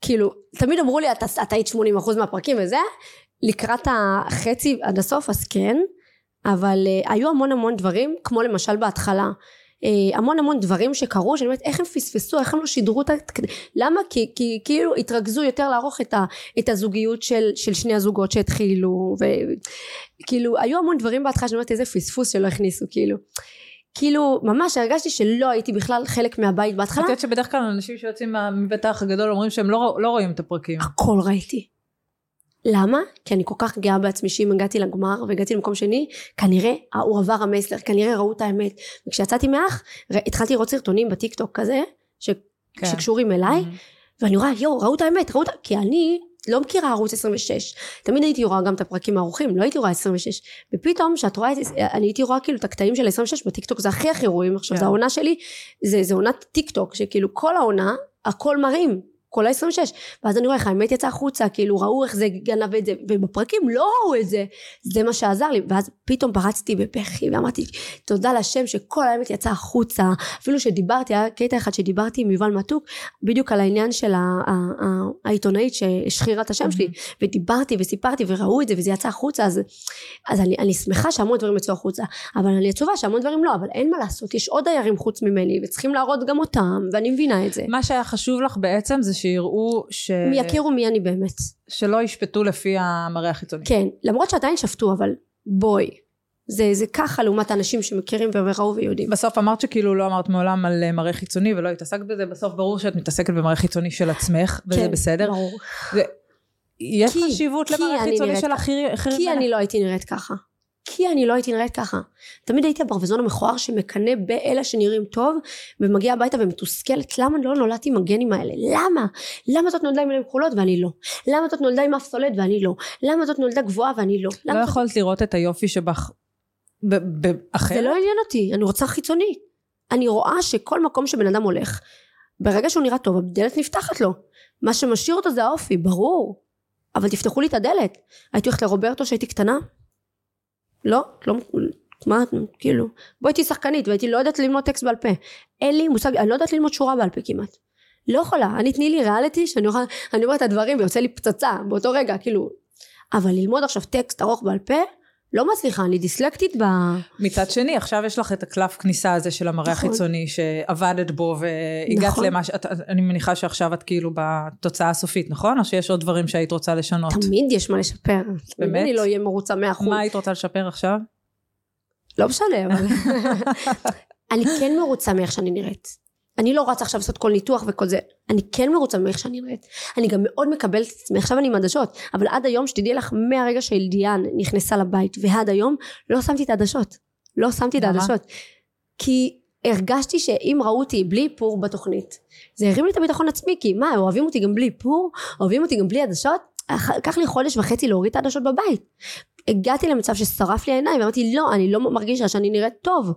כאילו תמיד אמרו לי את היית 80% מהפרקים וזה לקראת החצי עד הסוף אז כן אבל אה, היו המון המון דברים כמו למשל בהתחלה המון המון דברים שקרו שאני אומרת איך הם פספסו איך הם לא שידרו את ה... למה? כי, כי כאילו התרכזו יותר לערוך את, ה, את הזוגיות של, של שני הזוגות שהתחילו וכאילו היו המון דברים בהתחלה שאני אומרת איזה פספוס שלא הכניסו כאילו כאילו ממש הרגשתי שלא הייתי בכלל חלק מהבית בהתחלה. את יודעת שבדרך כלל אנשים שיוצאים מבית האח הגדול אומרים שהם לא, לא רואים את הפרקים. הכל ראיתי. למה? כי אני כל כך גאה בעצמי שאם הגעתי לגמר והגעתי למקום שני כנראה הועבר המסר כנראה ראו את האמת וכשיצאתי מאח התחלתי לראות סרטונים בטיק טוק כזה ש... כן. שקשורים אליי mm-hmm. ואני רואה יואו ראו את האמת ראו את... כי אני לא מכירה ערוץ 26 תמיד הייתי רואה גם את הפרקים הערוכים לא הייתי רואה 26 ופתאום שאת רואה את אני הייתי רואה כאילו את הקטעים של 26 בטיק טוק זה הכי הכי רואים עכשיו כן. זה העונה שלי זה, זה עונת טיק טוק שכאילו כל העונה הכל מראים כל ה-26. ואז אני רואה איך האמת יצאה החוצה כאילו ראו איך זה גנב את זה ובפרקים לא ראו את זה. זה מה שעזר לי. ואז פתאום פרצתי בפחי ואמרתי תודה לשם שכל האמת יצאה החוצה. אפילו שדיברתי היה קטע אחד שדיברתי עם יובל מתוק בדיוק על העניין של העיתונאית שהשחירה את השם שלי. ודיברתי וסיפרתי וראו את זה וזה יצא החוצה אז, אז אני, אני שמחה שהמון דברים יצאו החוצה אבל אני עצובה שהמון דברים לא אבל אין מה לעשות יש עוד דיירים חוץ ממני וצריכים להראות גם אותם ואני מבינה את זה. מה שהיה חשוב לך בעצם זה שיראו ש... מי יכירו מי אני באמת. שלא ישפטו לפי המראה החיצוני. כן, למרות שעדיין שפטו, אבל בואי. זה, זה ככה לעומת אנשים שמכירים וראו ויודעים. בסוף אמרת שכאילו לא אמרת מעולם על אה, מראה חיצוני ולא התעסקת בזה, בסוף ברור שאת מתעסקת במראה חיצוני של עצמך, וזה כן, בסדר. ברור. ו... יש כי, חשיבות למראה חיצוני של אחרים? כי אני לא הייתי נראית ככה. כי אני לא הייתי נראית ככה. תמיד הייתי הברווזון המכוער שמקנא באלה שנראים טוב ומגיע הביתה ומתוסכלת למה לא נולדתי עם הגנים האלה? למה? למה זאת נולדה עם עיניים כחולות ואני לא? למה זאת נולדה עם אף סולד ואני לא? למה זאת נולדה גבוהה ואני לא? לא יכולת זאת... לראות את היופי שבך באחר? זה לא עניין אותי, אני רוצה חיצוני. אני רואה שכל מקום שבן אדם הולך, ברגע שהוא נראה טוב הדלת נפתחת לו. מה שמשאיר אותו זה האופי, ברור. אבל תפתחו לי את הדלת. הייתי הולכת לרוברטו שהייתי קטנה, לא, לא, מה, כאילו, בואי תהיי שחקנית והייתי לא יודעת ללמוד טקסט בעל פה. אין לי מושג, אני לא יודעת ללמוד שורה בעל פה כמעט. לא יכולה, אני תני לי ריאליטי שאני אוכל, אני אומרת את הדברים ויוצא לי פצצה באותו רגע, כאילו. אבל ללמוד עכשיו טקסט ארוך בעל פה, לא מצליחה, אני דיסלקטית ב... מצד שני, עכשיו יש לך את הקלף כניסה הזה של המראה נכון. החיצוני, שעבדת בו והגעת נכון. למה ש... אני מניחה שעכשיו את כאילו בתוצאה הסופית, נכון? או שיש עוד דברים שהיית רוצה לשנות? תמיד יש מה לשפר. באמת? אני לא אהיה מרוצה מאה אחוז. מה היית רוצה לשפר עכשיו? לא משנה, אבל... (laughs) אני כן מרוצה מאיך שאני נראית. אני לא רצה עכשיו לעשות כל ניתוח וכל זה. אני כן מרוצה מאיך שאני נראית. אני גם מאוד מקבלת את עצמי. עכשיו אני עם עדשות. אבל עד היום, שתדעי לך, מהרגע שאלדיאן נכנסה לבית ועד היום, לא שמתי את העדשות. לא שמתי את? העדשות. כי הרגשתי שאם ראו אותי בלי איפור בתוכנית, זה הרים לי את הביטחון עצמי, כי מה, אוהבים אותי גם בלי איפור? אוהבים אותי גם בלי עדשות? לקח לי חודש וחצי להוריד את העדשות בבית. הגעתי למצב ששרף לי העיניים, ואמרתי, לא, אני לא מרגישה שאני נראית טוב.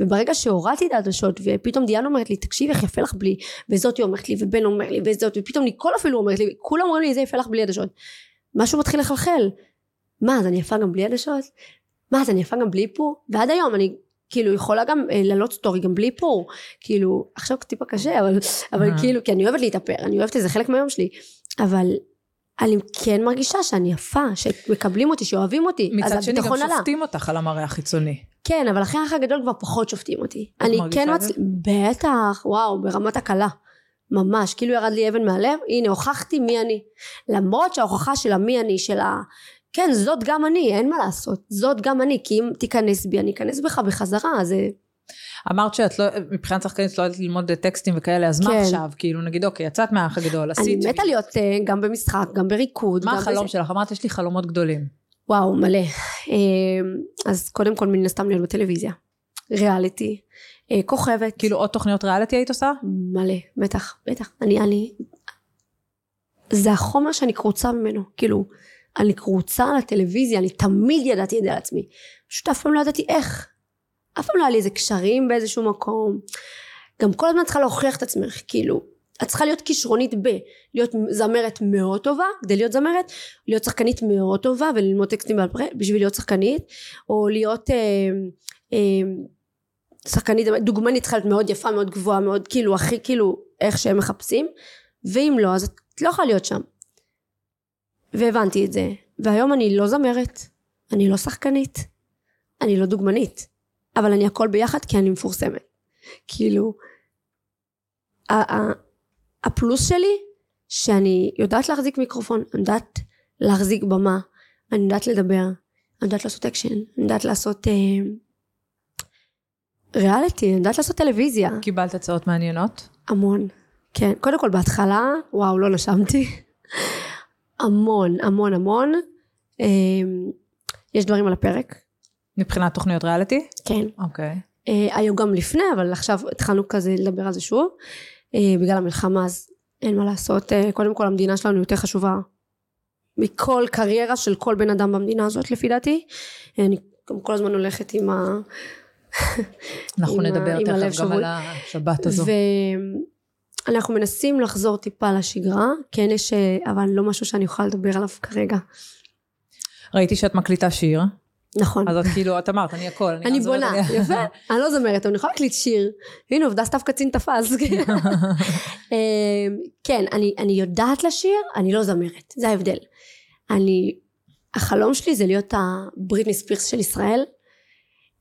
וברגע שהורדתי את העדשות, ופתאום דיאן אומרת לי, תקשיבי איך יפה לך בלי, וזאתי אומרת לי, ובן אומר לי, וזאת, ופתאום ניקול אפילו אומרת לי, כולם אומרים לי, זה יפה לך בלי עדשות. משהו מתחיל לחלחל. מה, אז אני יפה גם בלי עדשות? מה, אז אני יפה גם בלי איפור? ועד היום אני כאילו יכולה גם אה, להעלות סטורי גם בלי איפור. כאילו, עכשיו טיפה קשה, אבל, אבל אה. כאילו, כי אני אוהבת להתאפר, אני אוהבת את זה חלק מהיום שלי. אבל אני כן מרגישה שאני יפה, שמקבלים אותי, שאוהבים אותי. מצד אז שני, גם הביטחון עלה. שופטים אותך על המראה החיצוני. כן, אבל אחרי האח הגדול כבר פחות שופטים אותי. אני כן את זה? מצ... בטח, וואו, ברמת הקלה. ממש, כאילו ירד לי אבן מהלב, הנה הוכחתי מי אני. למרות שההוכחה של המי אני, של ה... כן, זאת גם אני, אין מה לעשות. זאת גם אני, כי אם תיכנס בי, אני אכנס בך בחזרה, זה... אמרת שאת לא, מבחינת שחקנית לא יודעת ללמוד טקסטים וכאלה, אז מה כן. עכשיו? כאילו, נגיד, אוקיי, יצאת מהאח הגדול, עשית... אני מתה להיות אה, גם במשחק, גם בריקוד. מה גם החלום בזה. שלך? אמרת, יש לי חלומות גדולים. וואו, מלא. אה, אז קודם כל, מן הסתם להיות בטלוויזיה. ריאליטי. אה, כוכבת. כאילו, עוד תוכניות ריאליטי היית עושה? מלא, בטח, בטח. אני, אני... זה החומר שאני קרוצה ממנו. כאילו, אני קרוצה על הטלוויזיה, אני תמיד ידעתי את זה על עצמי. פשוט אף פעם לא ידעתי איך. אף פעם לא היה לי איזה קשרים באיזשהו מקום. גם כל הזמן צריכה להוכיח את עצמך, כאילו. את צריכה להיות כישרונית ב... להיות זמרת מאוד טובה, כדי להיות זמרת, להיות שחקנית מאוד טובה וללמוד טקסטים בעל פה בשביל להיות שחקנית, או להיות אה, אה, שחקנית, דוגמנית צריכה להיות מאוד יפה, מאוד גבוהה, מאוד כאילו הכי כאילו איך שהם מחפשים, ואם לא אז את לא יכולה להיות שם. והבנתי את זה, והיום אני לא זמרת, אני לא שחקנית, אני לא דוגמנית, אבל אני הכל ביחד כי אני מפורסמת. כאילו, הפלוס שלי, שאני יודעת להחזיק מיקרופון, אני יודעת להחזיק במה, אני יודעת לדבר, אני יודעת לעשות אקשן, אני יודעת לעשות אה, ריאליטי, אני יודעת לעשות טלוויזיה, קיבלת הצעות מעניינות? המון. כן, קודם כל בהתחלה, וואו, לא נשמתי. המון, המון, המון. אה, יש דברים על הפרק, מבחינת תוכניות ריאליטי? כן. אוקיי. אה, היו גם לפני, אבל עכשיו התחלנו כזה לדבר על זה שוב. אה, בגלל המלחמה אז אין מה לעשות. אה, קודם כל המדינה שלנו יותר חשובה מכל קריירה של כל בן אדם במדינה הזאת לפי דעתי. אה, אני גם כל הזמן הולכת עם ה... אנחנו נדבר תכף גם. על השבת הזו. ואנחנו מנסים לחזור טיפה לשגרה, כן יש, אבל לא משהו שאני אוכל לדבר עליו כרגע. ראיתי שאת מקליטה שיר, נכון. אז את כאילו, את אמרת, אני הכל. אני בונה, אני- יפה. (laughs) אני לא זמרת, אבל אני יכולה להקליט שיר. הנה עובדה סתיו קצין תפס. (laughs) אמ, כן, אני, אני יודעת לשיר, אני לא זמרת, זה ההבדל. אני, החלום שלי זה להיות הבריטני ספירס של ישראל,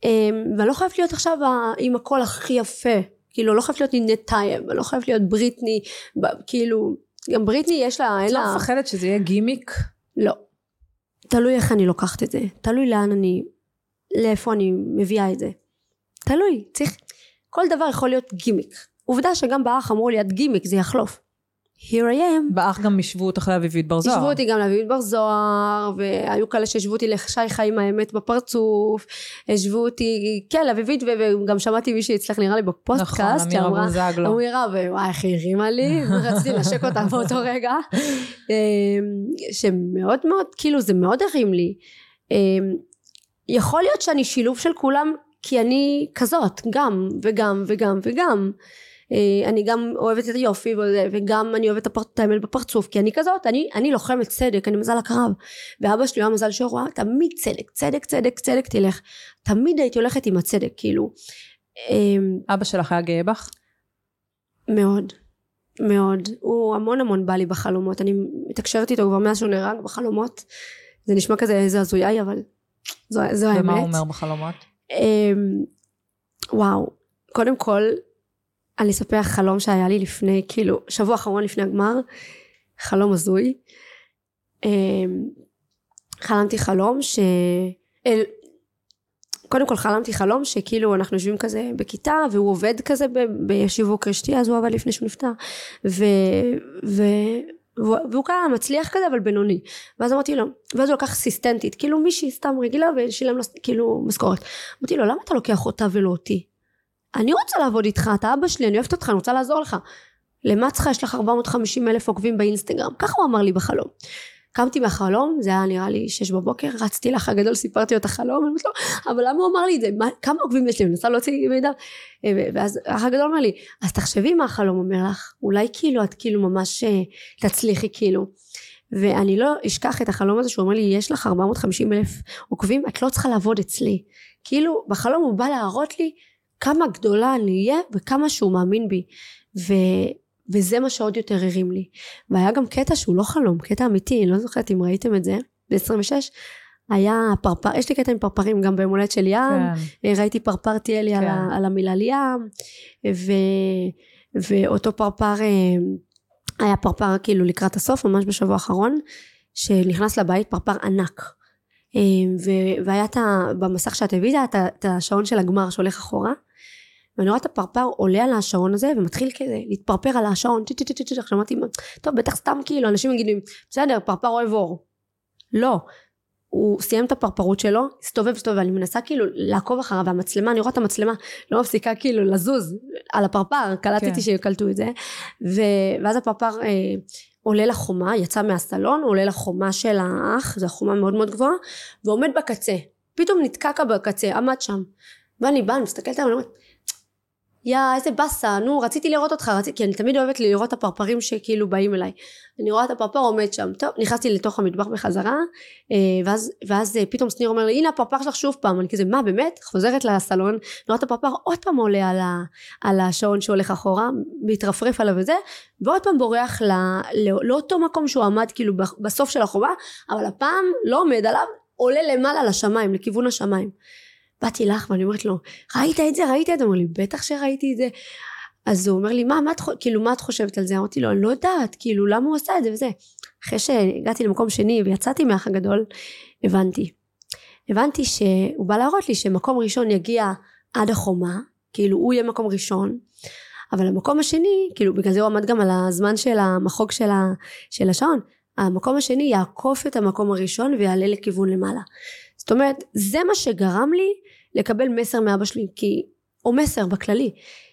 אמ, ואני לא חייבת להיות עכשיו עם הקול הכי יפה, כאילו לא חייבת להיות נינט טייב, לא חייבת להיות בריטני, כאילו, גם בריטני יש לה, את לא מפחדת שזה יהיה גימיק? לא. תלוי איך אני לוקחת את זה, תלוי לאן אני, לאיפה אני מביאה את זה. תלוי, צריך, כל דבר יכול להיות גימיק. עובדה שגם באח אמרו לי את גימיק זה יחלוף. Here I am. באח גם השוו אותך לאביבית בר זוהר. השוו אותי גם לאביבית בר זוהר, והיו כאלה שהשוו אותי לשי חיים האמת בפרצוף, השוו אותי, כן, לאביבית, וגם שמעתי מישהי אצלך נראה לי נכון, בפודקאסט, אמירה בוזגלו. אמירה, ווואי איך היא הרימה לי, (laughs) ורציתי לנשק אותה באותו רגע, אמ, שמאוד מאוד, כאילו זה מאוד הרים לי. אמ, יכול להיות שאני שילוב של כולם, כי אני כזאת, גם וגם וגם וגם. אה, אני גם אוהבת את היופי וגם אני אוהבת את האמת בפרצוף כי אני כזאת אני, אני לוחמת צדק אני מזל הקרב ואבא שלי היה מזל שרואה תמיד צדק צדק צדק צדק תלך תמיד הייתי הולכת עם הצדק כאילו אמ, אבא שלך היה גאה בך? מאוד מאוד הוא המון המון בא לי בחלומות אני מתקשרת איתו כבר מאז שהוא נהרג בחלומות זה נשמע כזה איזה הזויי אבל זו, זו האמת. ומה הוא אומר בחלומות? אמ, וואו, קודם כל, אני אספר חלום שהיה לי לפני, כאילו, שבוע אחרון לפני הגמר, חלום הזוי. אמ, חלמתי חלום ש... אל... קודם כל חלמתי חלום שכאילו אנחנו יושבים כזה בכיתה והוא עובד כזה ב- בשיווק רשתי אז הוא עבד לפני שהוא נפטר. ו... ו... והוא ככה מצליח כזה אבל בינוני. ואז אמרתי לו ואז הוא לקח אסיסטנטית כאילו מישהי סתם רגילה ושילם לה כאילו משכורת. אמרתי לו למה אתה לוקח אותה ולא אותי אני רוצה לעבוד איתך אתה אבא שלי אני אוהבת אותך אני רוצה לעזור לך למה צריכה יש לך 450 אלף עוקבים באינסטגרם ככה הוא אמר לי בחלום קמתי מהחלום, זה היה נראה לי שש בבוקר, רצתי לאח הגדול, סיפרתי לו את החלום, אני אומרת לו, אבל למה הוא אמר לי את זה? מה, כמה עוקבים יש לי? אני מנסה להוציא מידע. אה, ואז האח הגדול אומר לי, אז תחשבי מה החלום אומר לך, אולי כאילו את כאילו ממש אה, תצליחי כאילו. ואני לא אשכח את החלום הזה שהוא אומר לי, יש לך 450 אלף עוקבים, את לא צריכה לעבוד אצלי. כאילו, בחלום הוא בא להראות לי כמה גדולה אני אהיה וכמה שהוא מאמין בי. ו... וזה מה שעוד יותר הרים לי. והיה גם קטע שהוא לא חלום, קטע אמיתי, אני לא זוכרת אם ראיתם את זה, ב-26, היה פרפר, יש לי קטע עם פרפרים גם ביום הולדת של ים, כן. ראיתי פרפר טיילי כן. על, ה- על המילה לים, ו, ואותו פרפר אה, היה פרפר כאילו לקראת הסוף, ממש בשבוע האחרון, שנכנס לבית פרפר ענק. אה, ו- והיה את ה... במסך של הטלוויזיה את ה- את השעון של הגמר שהולך אחורה. ואני רואה את הפרפר עולה על השעון הזה ומתחיל כזה להתפרפר על השעון עכשיו אמרתי טוב בטח סתם כאילו אנשים יגידו בסדר פרפר אוהב אור. לא. הוא סיים את הפרפרות שלו הסתובב הסתובב אני מנסה כאילו לעקוב אחריו והמצלמה אני רואה את המצלמה לא מפסיקה כאילו לזוז על הפרפר קלטתי כן. שקלטו את זה ו... ואז הפרפר אה, עולה לחומה יצא מהסלון עולה לחומה של האח זו חומה מאוד מאוד גבוהה ועומד בקצה פתאום נתקע בקצה עמד שם. ואני באה אני מסתכלת עליו ואני אומרת יא איזה באסה נו רציתי לראות אותך רציתי כי אני תמיד אוהבת לראות את הפרפרים שכאילו באים אליי. אני רואה את הפרפר עומד שם. טוב נכנסתי לתוך המטבח בחזרה אה, ואז, ואז אה, פתאום שניר אומר לי הנה הפרפר שלך שוב פעם. אני כזה מה באמת? חוזרת לסלון אני רואה את הפרפר עוד פעם עולה על, ה, על השעון שהולך אחורה מתרפרף עליו וזה ועוד פעם בורח ל, לא, לאותו מקום שהוא עמד כאילו בסוף של החומה אבל הפעם לא עומד עליו עולה למעלה לשמיים לכיוון השמיים באתי לך ואני אומרת לו ראית את זה? ראית את זה? אומר לי בטח שראיתי את זה. אז הוא אומר לי מה, מה את, כאילו, מה את חושבת על זה? אמרתי לו אני לא יודעת כאילו למה הוא עשה את זה? וזה. אחרי שהגעתי למקום שני ויצאתי מהאח הגדול הבנתי. הבנתי שהוא בא להראות לי שמקום ראשון יגיע עד החומה כאילו הוא יהיה מקום ראשון אבל המקום השני כאילו בגלל זה הוא עמד גם על הזמן של המחוג של, ה, של השעון המקום השני יעקוף את המקום הראשון ויעלה לכיוון למעלה זאת אומרת זה מה שגרם לי לקבל מסר מאבא שלי כי או מסר בכללי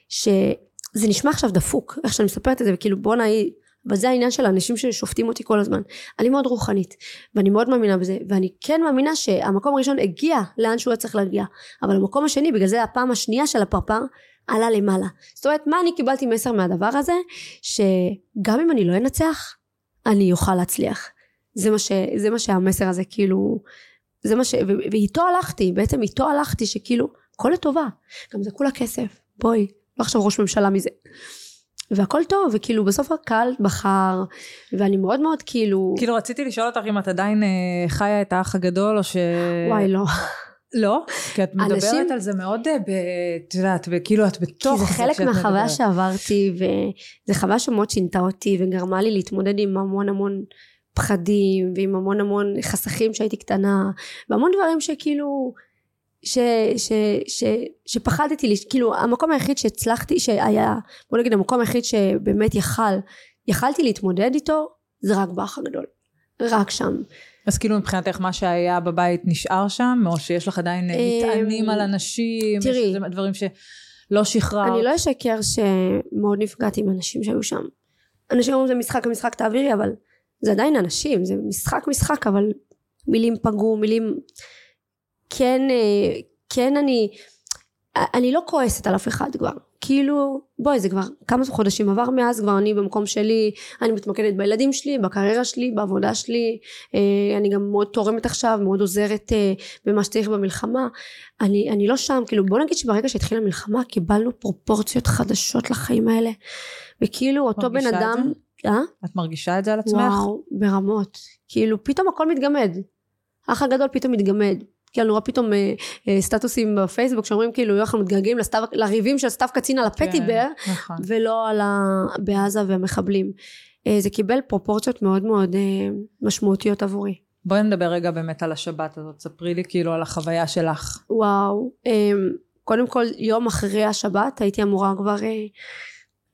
שזה נשמע עכשיו דפוק איך שאני מספרת את זה וכאילו בואנה היא אבל זה העניין של האנשים ששופטים אותי כל הזמן. אני מאוד רוחנית ואני מאוד מאמינה בזה ואני כן מאמינה שהמקום הראשון הגיע לאן שהוא היה צריך להגיע אבל המקום השני בגלל זה הפעם השנייה של הפרפר עלה למעלה. זאת אומרת מה אני קיבלתי מסר מהדבר הזה? שגם אם אני לא אנצח אני אוכל להצליח. זה מה, ש, זה מה שהמסר הזה כאילו זה מה ש... ואיתו הלכתי בעצם איתו הלכתי שכאילו הכל לטובה גם זה כולה כסף בואי לא עכשיו ראש ממשלה מזה והכל טוב וכאילו בסוף הקהל בחר ואני מאוד מאוד כאילו כאילו רציתי לשאול אותך אם את עדיין אה, חיה את האח הגדול או ש... וואי לא לא? כי את מדברת אנשים- על זה מאוד, אה, ב- את יודעת, כאילו את בתוך כי זה חלק מהחוויה. שעברתי וזו חוויה שמאוד שינתה אותי וגרמה לי להתמודד עם המון המון פחדים ועם המון המון חסכים שהייתי קטנה והמון דברים שכאילו ש, ש, ש, שפחדתי לי כאילו המקום היחיד שהצלחתי שהיה בוא נגיד המקום היחיד שבאמת יכל יכלתי להתמודד איתו זה רק באח הגדול רק שם אז כאילו מבחינתך מה שהיה בבית נשאר שם, או שיש לך עדיין אה, מטענים על אנשים, תראי. דברים שלא שחררת. אני לא אשקר שמאוד נפגעתי עם אנשים שהיו שם. אנשים אומרים זה משחק המשחק תעבירי אבל זה עדיין אנשים זה משחק משחק אבל מילים פגעו מילים כן אה, כן אני אני לא כועסת על אף אחד כבר. כאילו בואי זה כבר כמה חודשים עבר מאז כבר אני במקום שלי אני מתמקדת בילדים שלי בקריירה שלי בעבודה שלי אה, אני גם מאוד תורמת עכשיו מאוד עוזרת אה, במה שצריך במלחמה. אני, אני לא שם כאילו בוא נגיד שברגע שהתחילה המלחמה קיבלנו פרופורציות חדשות לחיים האלה. וכאילו אותו בן אדם אה? את מרגישה את זה על עצמך? וואו ברמות כאילו פתאום הכל מתגמד האח הגדול פתאום מתגמד כאילו רואה פתאום אה, אה, סטטוסים בפייסבוק שאומרים כאילו אנחנו מתגעגעים לסתיו, לריבים של סתיו קצין על הפטיבר כן, נכון. ולא על ה... בעזה והמחבלים אה, זה קיבל פרופורציות מאוד מאוד אה, משמעותיות עבורי בואי נדבר רגע באמת על השבת הזאת, ספרי לי כאילו על החוויה שלך. וואו אה, קודם כל יום אחרי השבת הייתי אמורה כבר אה,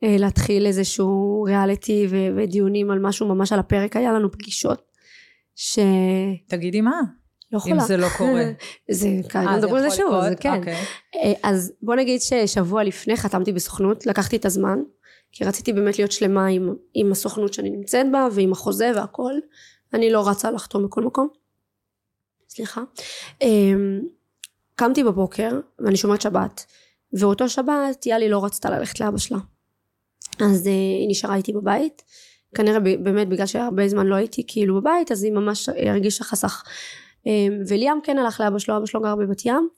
להתחיל איזשהו ריאליטי ו- ודיונים על משהו ממש על הפרק היה לנו פגישות שלא תגידי מה, יכולה אם זה לא קורה. (laughs) זה כרגע אה, מדברים על זה יכול שוב, זה לקרות? כן. אוקיי. אה, אז בוא נגיד ששבוע לפני חתמתי בסוכנות, לקחתי את הזמן, כי רציתי באמת להיות שלמה עם, עם הסוכנות שאני נמצאת בה ועם החוזה והכל. אני לא רצה לחתום בכל מקום. סליחה. אמ, קמתי בבוקר ואני שומרת שבת, ואותו שבת יאלי לא רצתה ללכת לאבא שלה. אז אה, היא נשארה איתי בבית. כנראה באמת בגלל שהרבה זמן לא הייתי כאילו בבית, אז היא ממש הרגישה חסך. אמ, וליאם כן הלך לאבא שלו, אבא שלו גר בבת ים,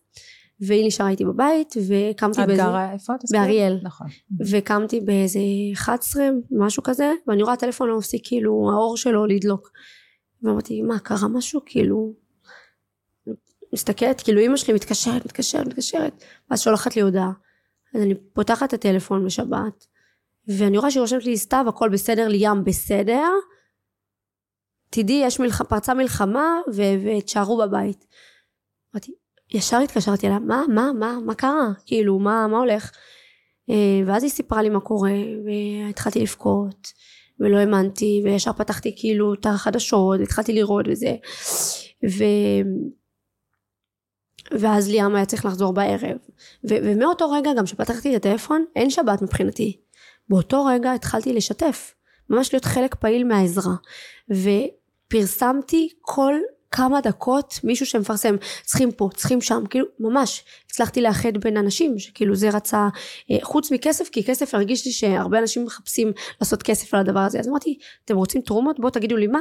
והיא נשארה איתי בבית, וקמתי את באיזה... גרה איפה את? באריאל. נכון. וקמתי באיזה 11 משהו כזה ואני רואה הטלפון לא מפסיק כאילו האור שלו לדלוק ואמרתי מה קרה משהו כאילו מסתכלת כאילו אמא שלי מתקשרת מתקשרת מתקשרת ואז שולחת לי הודעה אז אני פותחת את הטלפון בשבת ואני רואה שהיא רושמת לי סתיו הכל בסדר ליאם בסדר. תדעי יש מלח... פרצה מלחמה ו... ותשארו בבית. אמרתי ישר התקשרתי אליה מה מה מה מה קרה? כאילו מה מה הולך? אה, ואז היא סיפרה לי מה קורה והתחלתי לבכות ולא האמנתי וישר פתחתי כאילו את החדשות התחלתי לראות וזה. ו... ואז ליאם היה צריך לחזור בערב. ו... ומאותו רגע גם שפתחתי את הטלפון אין שבת מבחינתי באותו רגע התחלתי לשתף ממש להיות חלק פעיל מהעזרה. ופרסמתי כל כמה דקות מישהו שמפרסם צריכים פה צריכים שם כאילו ממש הצלחתי לאחד בין אנשים שכאילו זה רצה אה, חוץ מכסף כי כסף הרגיש לי שהרבה אנשים מחפשים לעשות כסף על הדבר הזה. אז אמרתי אתם רוצים תרומות? בואו תגידו לי מה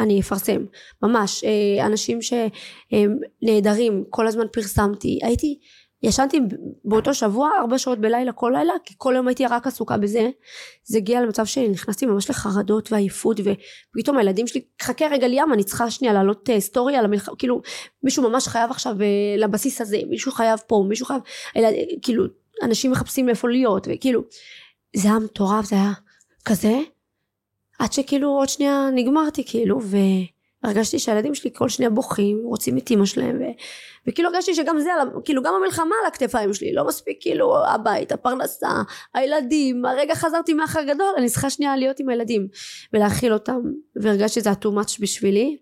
אני אפרסם ממש אה, אנשים שנעדרים כל הזמן פרסמתי. הייתי ישנתי באותו שבוע ארבע שעות בלילה כל לילה כי כל יום הייתי רק עסוקה בזה. זה הגיע למצב שנכנסתי ממש לחרדות ועייפות ופתאום הילדים שלי חכה רגע ליאם אני צריכה שנייה לעלות אה, סטורי על המלחמה כאילו מישהו ממש חייב עכשיו אה, לבסיס הזה מישהו חייב פה מישהו חייב אלא, כאילו אנשים מחפשים איפה להיות וכאילו זה היה מטורף זה היה כזה עד שכאילו עוד שנייה נגמרתי כאילו והרגשתי שהילדים שלי כל שנייה בוכים רוצים את אימא שלהם ו... וכאילו הרגשתי שגם זה כאילו גם המלחמה על הכתפיים שלי לא מספיק כאילו הבית הפרנסה הילדים הרגע חזרתי מאחר גדול אני צריכה שנייה להיות עם הילדים ולהאכיל אותם והרגשתי שזה היה too much בשבילי.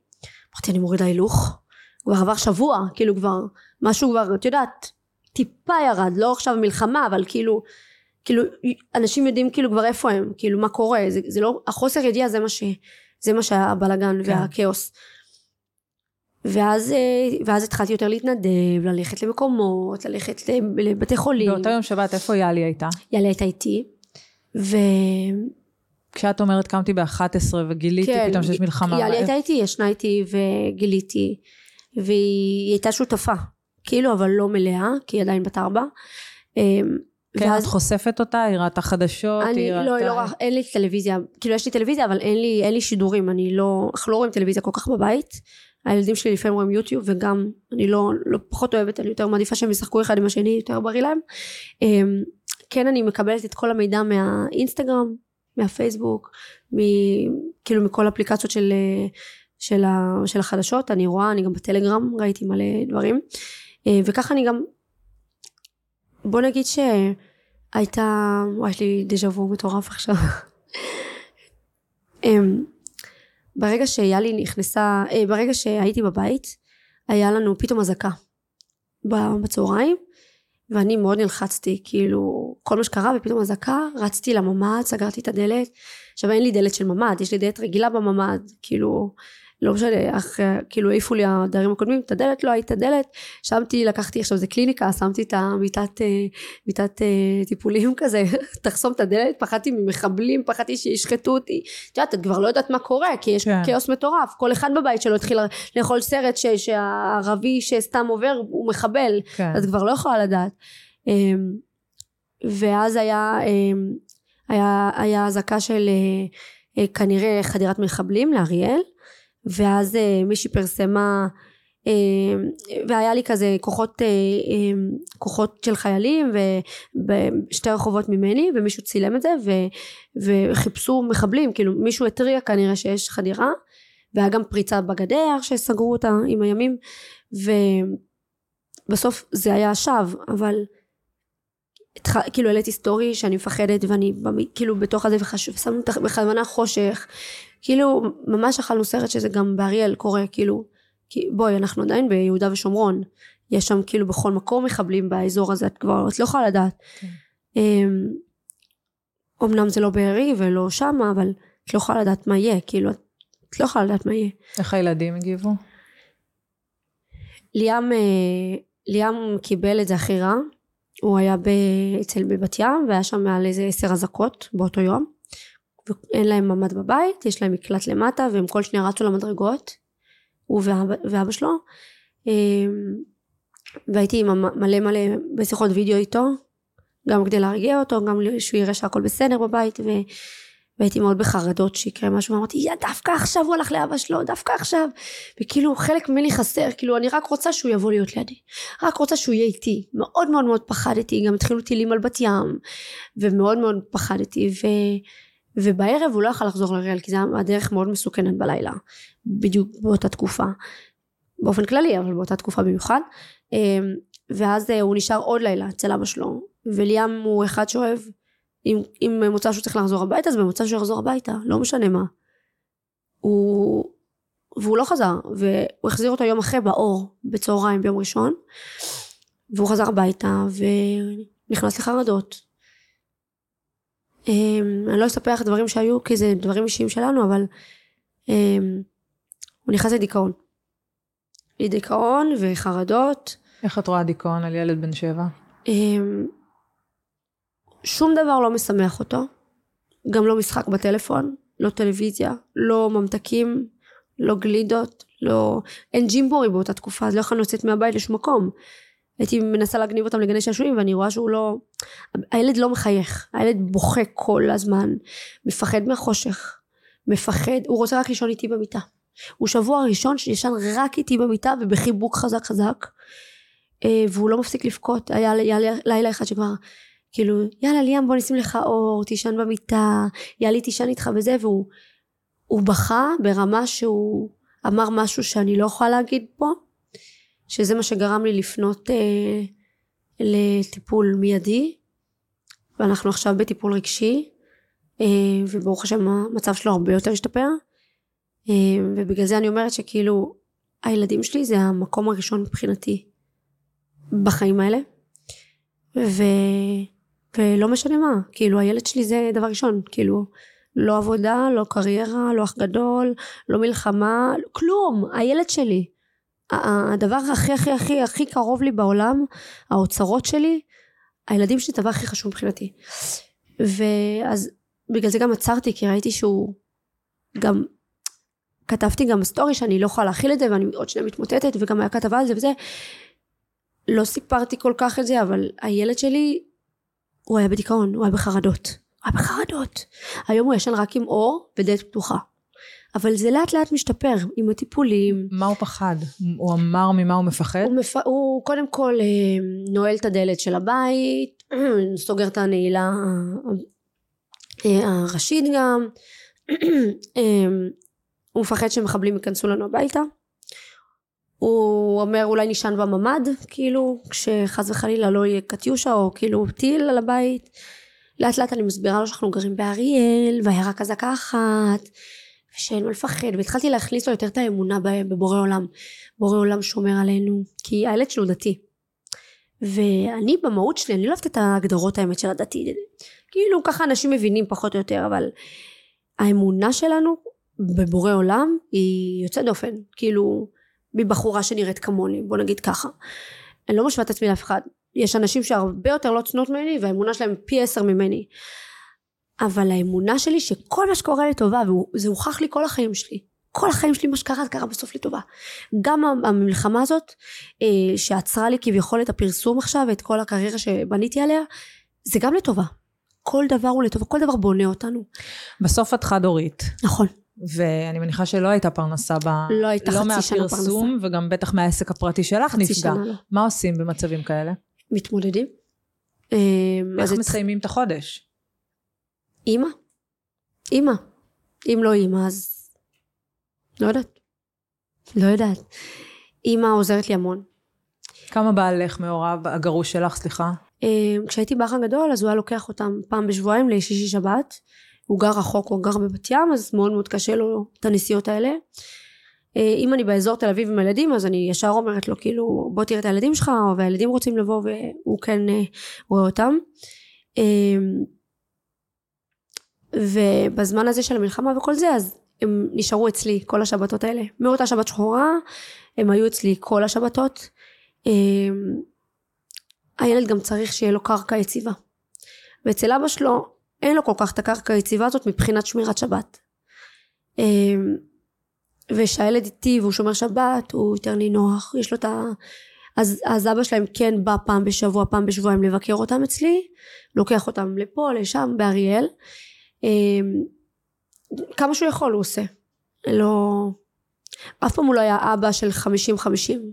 אמרתי אני מורידה הילוך. כבר עבר שבוע כאילו כבר משהו כבר את יודעת טיפה ירד לא עכשיו מלחמה אבל כאילו כאילו אנשים יודעים כאילו כבר איפה הם כאילו מה קורה זה, זה לא החוסר ידיעה זה מה ש... זה מה שהיה הבלאגן כן. והכאוס ואז, אה, ואז התחלתי יותר להתנדב, ללכת למקומות, ללכת לב- לבתי חולים. באותו יום שבת, איפה יאלי הייתה? יאללה הייתה איתי. ו... כשאת אומרת קמתי ב-11 וגיליתי כן, פתאום שיש מלחמה. יאללה הייתה איתי, ישנה איתי וגיליתי. והיא הייתה שותפה. כאילו, אבל לא מלאה, כי היא עדיין בת ארבע. אמ, כן, ואז- את חושפת אותה, היא ראתה חדשות, אני היא לא, ראתה... לא, רואה- אין לי טלוויזיה, כאילו יש לי טלוויזיה אבל אין לי, אין לי שידורים, אני לא, אנחנו לא רואים טלוויזיה כל כך בבית, הילדים שלי לפעמים רואים יוטיוב וגם אני לא, לא פחות אוהבת, אני יותר מעדיפה שהם ישחקו אחד עם השני, יותר בריא להם. אמ, כן אני מקבלת את כל המידע מהאינסטגרם, מהפייסבוק, מ, כאילו מכל אפליקציות של, אה, של, ה, של החדשות, אני רואה, אני גם בטלגרם ראיתי מלא דברים, אה, וככה אני גם, בוא נגיד ש... הייתה, וואי יש לי דז'ה וו מטורף עכשיו. אמ, ברגע שיאלי נכנסה, אה, ברגע שהייתי בבית, היה לנו פתאום אזעקה בצהריים, ואני מאוד נלחצתי, כאילו, כל מה שקרה ופתאום אזעקה, רצתי לממ"ד, סגרתי את הדלת. עכשיו אין לי דלת של ממ"ד, יש לי דלת רגילה בממ"ד, כאילו, לא משנה, אה, כאילו העיפו לי הדיירים הקודמים את הדלת, לא הייתה דלת, שמתי, לקחתי, עכשיו זה קליניקה, שמתי את המיטת, אה, מיטת אה, טיפולים (laughs) כזה, תחסום את הדלת, פחדתי ממחבלים, פחדתי שישחטו אותי, את יודעת, את כבר לא יודעת מה קורה, כי יש כן. כאוס מטורף, כל אחד בבית שלו התחיל לאכול סרט ש- שהערבי שסתם עובר הוא מחבל, כן. את כבר לא יכולה לדעת. אמ, ואז היה, אמ, היה, היה אזעקה של אה, כנראה חדירת מחבלים לאריאל, ואז אה, מישהי פרסמה והיה לי כזה כוחות, כוחות של חיילים בשתי רחובות ממני ומישהו צילם את זה ו, וחיפשו מחבלים כאילו מישהו התריע כנראה שיש חדירה והיה גם פריצה בגדר שסגרו אותה עם הימים ובסוף זה היה שווא אבל כאילו העליתי סטורי שאני מפחדת ואני כאילו בתוך הזה ושמנו בכוונה חושך. כאילו ממש אכלנו סרט שזה גם באריאל קורה כאילו כי בואי אנחנו עדיין ביהודה ושומרון. יש שם כאילו בכל מקום מחבלים באזור הזה את כבר את לא יכולה לדעת. כן. אמנם זה לא בארי ולא שמה אבל את לא יכולה לדעת מה יהיה כאילו את לא יכולה לדעת מה יהיה. איך הילדים הגיבו? ליאם אה, ליאם קיבל את זה הכי רע הוא היה ב... אצל בבת ים והיה שם מעל איזה עשר אזעקות באותו יום. ואין להם ממ"ד בבית יש להם מקלט למטה והם כל שניה רצו למדרגות הוא ואבא, ואבא שלו. אמ, והייתי עם מלא מלא בשיחות וידאו איתו גם כדי להרגיע אותו גם שהוא יראה שהכל בסדר בבית ו... והייתי מאוד בחרדות שיקרה משהו ואמרתי יא דווקא עכשיו הוא הלך לאבא שלו דווקא עכשיו. וכאילו חלק ממני חסר כאילו אני רק רוצה שהוא יבוא להיות לידי. רק רוצה שהוא יהיה איתי. מאוד מאוד מאוד פחדתי. גם התחילו טילים על בת ים ומאוד מאוד פחדתי. ו... ובערב הוא לא יכל לחזור לריאל כי זה היה הדרך מאוד מסוכנת בלילה. בדיוק באותה תקופה. באופן כללי אבל באותה תקופה במיוחד. אמ, ואז אה, הוא נשאר עוד לילה אצל אבא שלו. וליאם הוא אחד שאוהב אם, אם מוצא שהוא צריך לחזור הביתה אז במוצא שהוא יחזור הביתה לא משנה מה הוא והוא לא חזר והוא החזיר אותו יום אחרי באור בצהריים ביום ראשון והוא חזר הביתה ונכנס לחרדות אמ, אני לא אספר לך דברים שהיו כי זה דברים אישיים שלנו אבל אמ, הוא נכנס לדיכאון. לדיכאון וחרדות. איך את רואה דיכאון על ילד בן שבע? שום דבר לא משמח אותו, גם לא משחק בטלפון, לא טלוויזיה, לא ממתקים, לא גלידות, לא... אין ג'ימבורי באותה תקופה, אז לא יכולנו לצאת מהבית לשום מקום. הייתי מנסה להגניב אותם לגני שעשועים ואני רואה שהוא לא... הילד לא מחייך, הילד בוכה כל הזמן, מפחד מהחושך, מפחד, הוא רוצה רק לישון איתי במיטה. הוא שבוע ראשון שישן רק איתי במיטה ובחיבוק חזק חזק אה, והוא לא מפסיק לבכות, היה לילה אחד שכבר כאילו יאללה ליאם בוא נשים לך אור תישן במיטה יאללה תישן איתך וזה והוא הוא בכה ברמה שהוא אמר משהו שאני לא יכולה להגיד פה שזה מה שגרם לי לפנות אה, לטיפול מיידי. ואנחנו עכשיו בטיפול רגשי אה, וברוך השם המצב שלו הרבה יותר השתפר. אה, ובגלל זה אני אומרת שכאילו הילדים שלי זה המקום הראשון מבחינתי בחיים האלה. ו... ולא משנה מה כאילו הילד שלי זה דבר ראשון כאילו לא עבודה לא קריירה לא אח גדול לא מלחמה כלום הילד שלי. הדבר הכי הכי הכי הכי קרוב לי בעולם האוצרות שלי הילדים שלי זה הדבר הכי חשוב מבחינתי. ואז בגלל זה גם עצרתי כי ראיתי שהוא גם כתבתי גם בסטורי שאני לא יכולה להכיל את זה ואני עוד שנייה מתמוטטת וגם היה כתבה על זה וזה. לא סיפרתי כל כך את זה אבל הילד שלי הוא היה בדיכאון הוא היה בחרדות הוא היה בחרדות היום הוא ישן רק עם אור ודלת פתוחה אבל זה לאט לאט משתפר עם הטיפולים. מה הוא פחד? הוא אמר ממה הוא מפחד? הוא, מפ... הוא קודם כל אה, נועל את הדלת של הבית, (clears throat) סוגר את הנעילה אה, הראשית גם, (clears throat) אה, הוא מפחד שמחבלים ייכנסו לנו הביתה. הוא אומר אולי נשען בממ"ד, כאילו, כשחס וחלילה לא יהיה קטיושה או כאילו טיל על הבית. לאט לאט אני מסבירה לו שאנחנו גרים באריאל, והעיירה אזעקה אחת, ושאין מה לפחד, והתחלתי להכניס לו יותר את האמונה בבורא עולם. בורא עולם שומר עלינו, כי הילד שלו דתי. ואני במהות שלי, אני לא אוהבת את ההגדרות האמת של הדתי. כאילו ככה אנשים מבינים פחות או יותר, אבל האמונה שלנו בבורא עולם היא יוצאת דופן. כאילו, מבחורה שנראית כמוני, בוא נגיד ככה. אני לא משווה את עצמי לאף אחד. יש אנשים שהרבה יותר לא צנות ממני והאמונה שלהם פי עשר ממני. אבל האמונה שלי שכל מה שקורה לטובה וזה הוכח לי כל החיים שלי. כל החיים שלי מה שקרה קרה בסוף לטובה גם המלחמה הזאת אה, שעצרה לי כביכול את הפרסום עכשיו ואת כל הקריירה שבניתי עליה זה גם לטובה. כל דבר הוא לטובה. כל דבר בונה אותנו. בסוף את חד הורית. נכון ואני מניחה שלא הייתה פרנסה ב... לא הייתה לא חצי שנה מהפרסום, וגם בטח מהעסק הפרטי שלך נפגע. שנה לא. מה עושים במצבים כאלה? מתמודדים. איך את- מסיימים את החודש? אימא. אימא. אם לא אימא אז... לא יודעת. לא יודעת. אימא עוזרת לי המון. כמה בעלך מעורב, הגרוש שלך, סליחה? אה, כשהייתי באח הגדול אז הוא היה לוקח אותם פעם בשבועיים לשישי שבת. הוא גר רחוק, הוא גר בבת ים, אז מאוד מאוד קשה לו את הנסיעות האלה. אה, אם אני באזור תל אביב עם הילדים, אז אני ישר אומרת לו, כאילו, בוא תראה את הילדים שלך, והילדים רוצים לבוא, והוא כן אה, רואה אותם. אה, ובזמן הזה של המלחמה וכל זה, אז הם נשארו אצלי כל השבתות האלה. מאותה שבת שחורה, הם היו אצלי כל השבתות. הילד גם צריך שיהיה לו קרקע יציבה. ואצל אבא שלו אין לו כל כך את הקרקע היציבה הזאת מבחינת שמירת שבת. אמ, ושהילד איתי והוא שומר שבת הוא יותר נינוח, יש לו את ה... אז, אז אבא שלהם כן בא פעם בשבוע, פעם בשבועיים לבקר אותם אצלי, לוקח אותם לפה, לשם, באריאל. אמ, כמה שהוא יכול הוא עושה. לא... אף פעם הוא לא היה אבא של חמישים חמישים.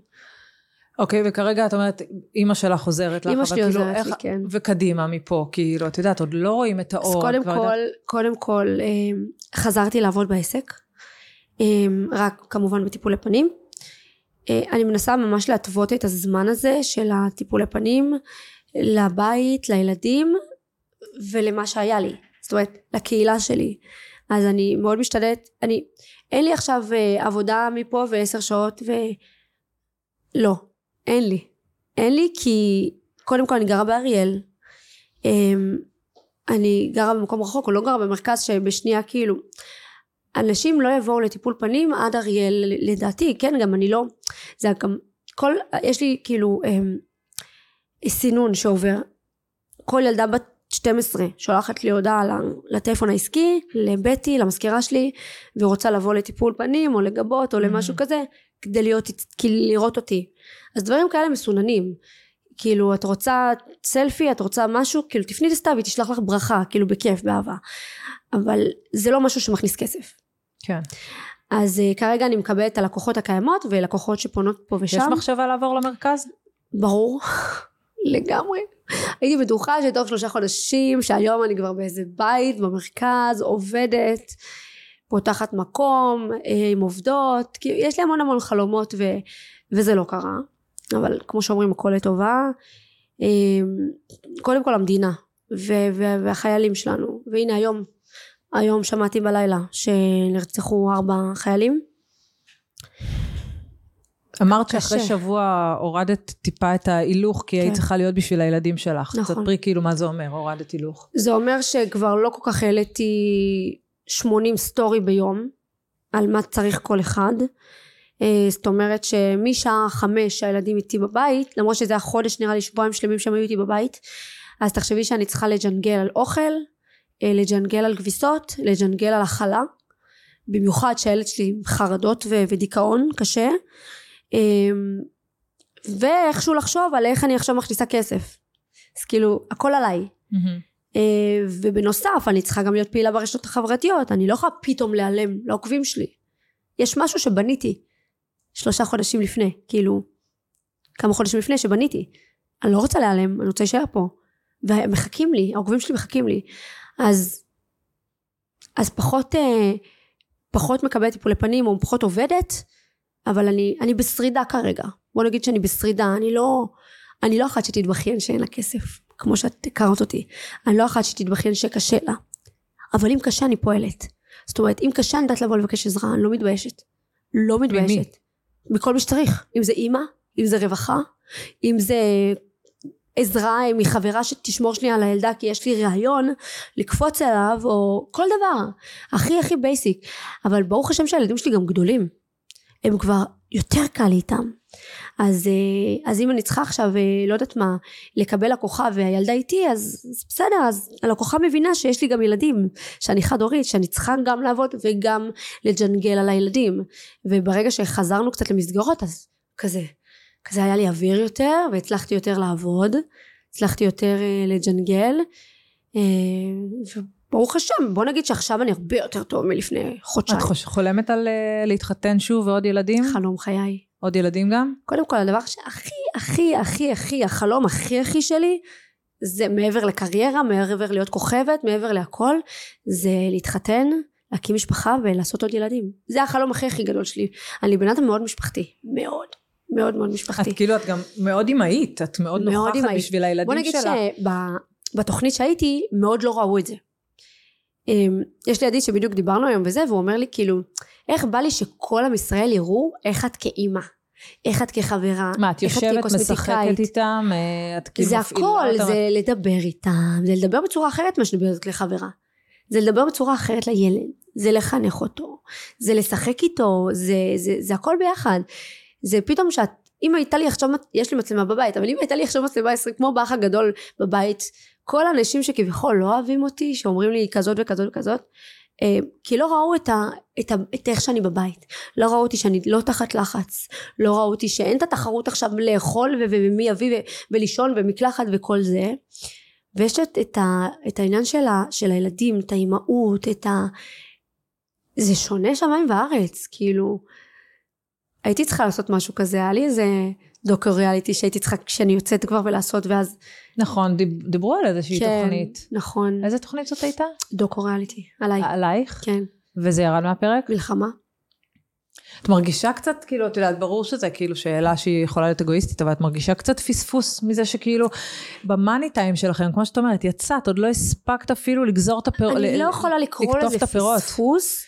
אוקיי, וכרגע את אומרת, אימא שלך עוזרת לך, אבל שלי כאילו, עוזרת איך- לי, כן. וקדימה מפה, כאילו, את יודעת, עוד לא רואים את אז האור. קודם את כבר כל, יודעת- קודם כל, אמ, חזרתי לעבוד בעסק, אמ, רק כמובן בטיפולי פנים. אה, אני מנסה ממש להתוות את הזמן הזה של הטיפולי פנים לבית, לילדים ולמה שהיה לי. זאת אומרת, לקהילה שלי. אז אני מאוד משתדלת, אני, אין לי עכשיו אה, עבודה מפה ועשר שעות ו... לא, אין לי. אין לי כי קודם כל אני גרה באריאל. אמ, אני גרה במקום רחוק, או לא גרה במרכז שבשנייה כאילו אנשים לא יבואו לטיפול פנים עד אריאל לדעתי, כן גם אני לא, זה גם כל, יש לי כאילו אמ, סינון שעובר, כל ילדה בת 12 שולחת לי הודעה לטלפון העסקי, לבטי, למזכירה שלי, ורוצה לבוא לטיפול פנים או לגבות או למשהו כזה, כדי להיות, כאילו לראות אותי. אז דברים כאלה מסוננים. כאילו את רוצה סלפי, את רוצה משהו, כאילו תפני לסתיו, היא תשלח לך ברכה, כאילו בכיף, באהבה. אבל זה לא משהו שמכניס כסף. כן. אז uh, כרגע אני מקבלת את הלקוחות הקיימות ולקוחות שפונות פה ושם. יש מחשבה לעבור למרכז? ברור, (laughs) לגמרי. הייתי בטוחה שתוך שלושה חודשים, שהיום אני כבר באיזה בית במרכז, עובדת, פותחת מקום, אה, עם עובדות, כי יש לי המון המון חלומות ו, וזה לא קרה. אבל כמו שאומרים, הכל לטובה. אה, קודם כל המדינה ו- ו- והחיילים שלנו. והנה היום, היום שמעתי בלילה שנרצחו ארבע חיילים. אמרת. שאחרי שבוע הורדת טיפה את ההילוך, כי היית כן. צריכה להיות בשביל הילדים שלך. נכון. תספרי כאילו מה זה אומר, הורדת הילוך. זה אומר שכבר לא כל כך העליתי 80 סטורי ביום על מה צריך כל אחד. אה, זאת אומרת שמשעה חמש שהילדים איתי בבית, למרות שזה היה חודש נראה לי שבועיים שלמים שהם היו איתי בבית, אז תחשבי שאני צריכה לג'נגל על אוכל, אה, לג'נגל על כביסות, לג'נגל על הכלה, במיוחד שהילד שלי עם חרדות ו- ודיכאון קשה, אה, ואיכשהו לחשוב על איך אני עכשיו מכניסה כסף. אז כאילו הכל עליי. אה, ובנוסף אני צריכה גם להיות פעילה ברשתות החברתיות אני לא יכולה פתאום להיעלם לעוקבים שלי. יש משהו שבניתי שלושה חודשים לפני כאילו כמה חודשים לפני שבניתי. אני לא רוצה להיעלם אני רוצה להישאר פה. והם מחכים לי העוקבים שלי מחכים לי. אז אז פחות אה, פחות מקבלת טיפולי פנים או פחות עובדת אבל אני אני בשרידה כרגע. בוא נגיד שאני בשרידה אני לא אני לא אחת שתתבכיין שאין לה כסף כמו שאת הכרת אותי. אני לא אחת שתתבכיין שקשה לה. אבל אם קשה אני פועלת. זאת אומרת אם קשה אני יודעת לבוא לבקש עזרה אני לא מתביישת. לא מתביישת. מכל מי שצריך. אם זה אימא אם זה רווחה אם זה עזרה מחברה שתשמור שנייה על הילדה כי יש לי רעיון לקפוץ אליו או כל דבר. הכי הכי בייסיק אבל ברוך השם שהילדים שלי גם גדולים. הם כבר יותר קל לי איתם אז, אה, אז אם אני צריכה עכשיו אה, לא יודעת מה לקבל לקוחה והילדה איתי אז, אז בסדר אז הלקוחה מבינה שיש לי גם ילדים שאני חד הורית שאני צריכה גם לעבוד וגם לג'נגל על הילדים וברגע שחזרנו קצת למסגרות אז כזה כזה היה לי אוויר יותר והצלחתי יותר לעבוד הצלחתי יותר אה, לג'נגל ברוך השם, בוא נגיד שעכשיו אני הרבה יותר טוב מלפני חודשיים. את חולמת על להתחתן שוב ועוד ילדים? חלום חיי. עוד ילדים גם? קודם כל, הדבר שהכי, הכי, הכי, הכי, החלום הכי הכי שלי, זה מעבר לקריירה, מעבר להיות כוכבת, מעבר להכל, זה להתחתן, להקים משפחה ולעשות עוד ילדים. זה החלום הכי הכי גדול שלי. אני בן אדם מאוד משפחתי. מאוד. מאוד מאוד משפחתי. את כאילו, את גם מאוד אמהית, את מאוד מאוד נוכחת אמהית. בשביל הילדים בוא נגיד. שבתוכנית שהייתי מאוד לא ראו את זה. אמ, יש לי ידיד שבדיוק דיברנו היום וזה והוא אומר לי כאילו איך בא לי שכל עם ישראל יראו איך את כאימא? איך את כחברה? מה, את יושבת. משחקת איתם, אה, את כאילו זה מפעילה הכל אותם? זה לדבר איתם זה לדבר בצורה אחרת ממה שמדברת לחברה. זה לדבר בצורה אחרת לילד זה לחנך אותו זה לשחק איתו זה, זה, זה הכל ביחד. זה פתאום שאת אם הייתה לי עכשיו יש לי מצלמה בבית אבל אם הייתה לי עכשיו מצלמה 20 כמו באח הגדול בבית כל האנשים שכביכול לא אוהבים אותי שאומרים לי כזאת וכזאת וכזאת אה, כי לא ראו את, ה, את, ה, את איך שאני בבית. לא ראו אותי שאני לא תחת לחץ. לא ראו אותי שאין את התחרות עכשיו לאכול ומי יביא ולישון ומקלחת וכל זה. ויש את, את, ה, את העניין של, ה, של הילדים את האימהות את ה... זה שונה שמיים וארץ כאילו. הייתי צריכה לעשות משהו כזה. היה לי איזה דוקר ריאליטי שהייתי צריכה כשאני יוצאת כבר ולעשות ואז נכון, דיב- דיברו על איזושהי כן, תוכנית. נכון איזה תוכנית זאת הייתה? דוקו ריאליטי עליי עלייך? כן וזה ירד מהפרק? מלחמה את מרגישה קצת, כאילו, את יודעת, ברור שזה כאילו שאלה שהיא יכולה להיות אגואיסטית, אבל את מרגישה קצת פספוס מזה שכאילו, במאני טיים שלכם, כמו שאת אומרת, יצאת, עוד לא הספקת אפילו לגזור את הפירות. אני לא יכולה לקרוא לזה. פספוס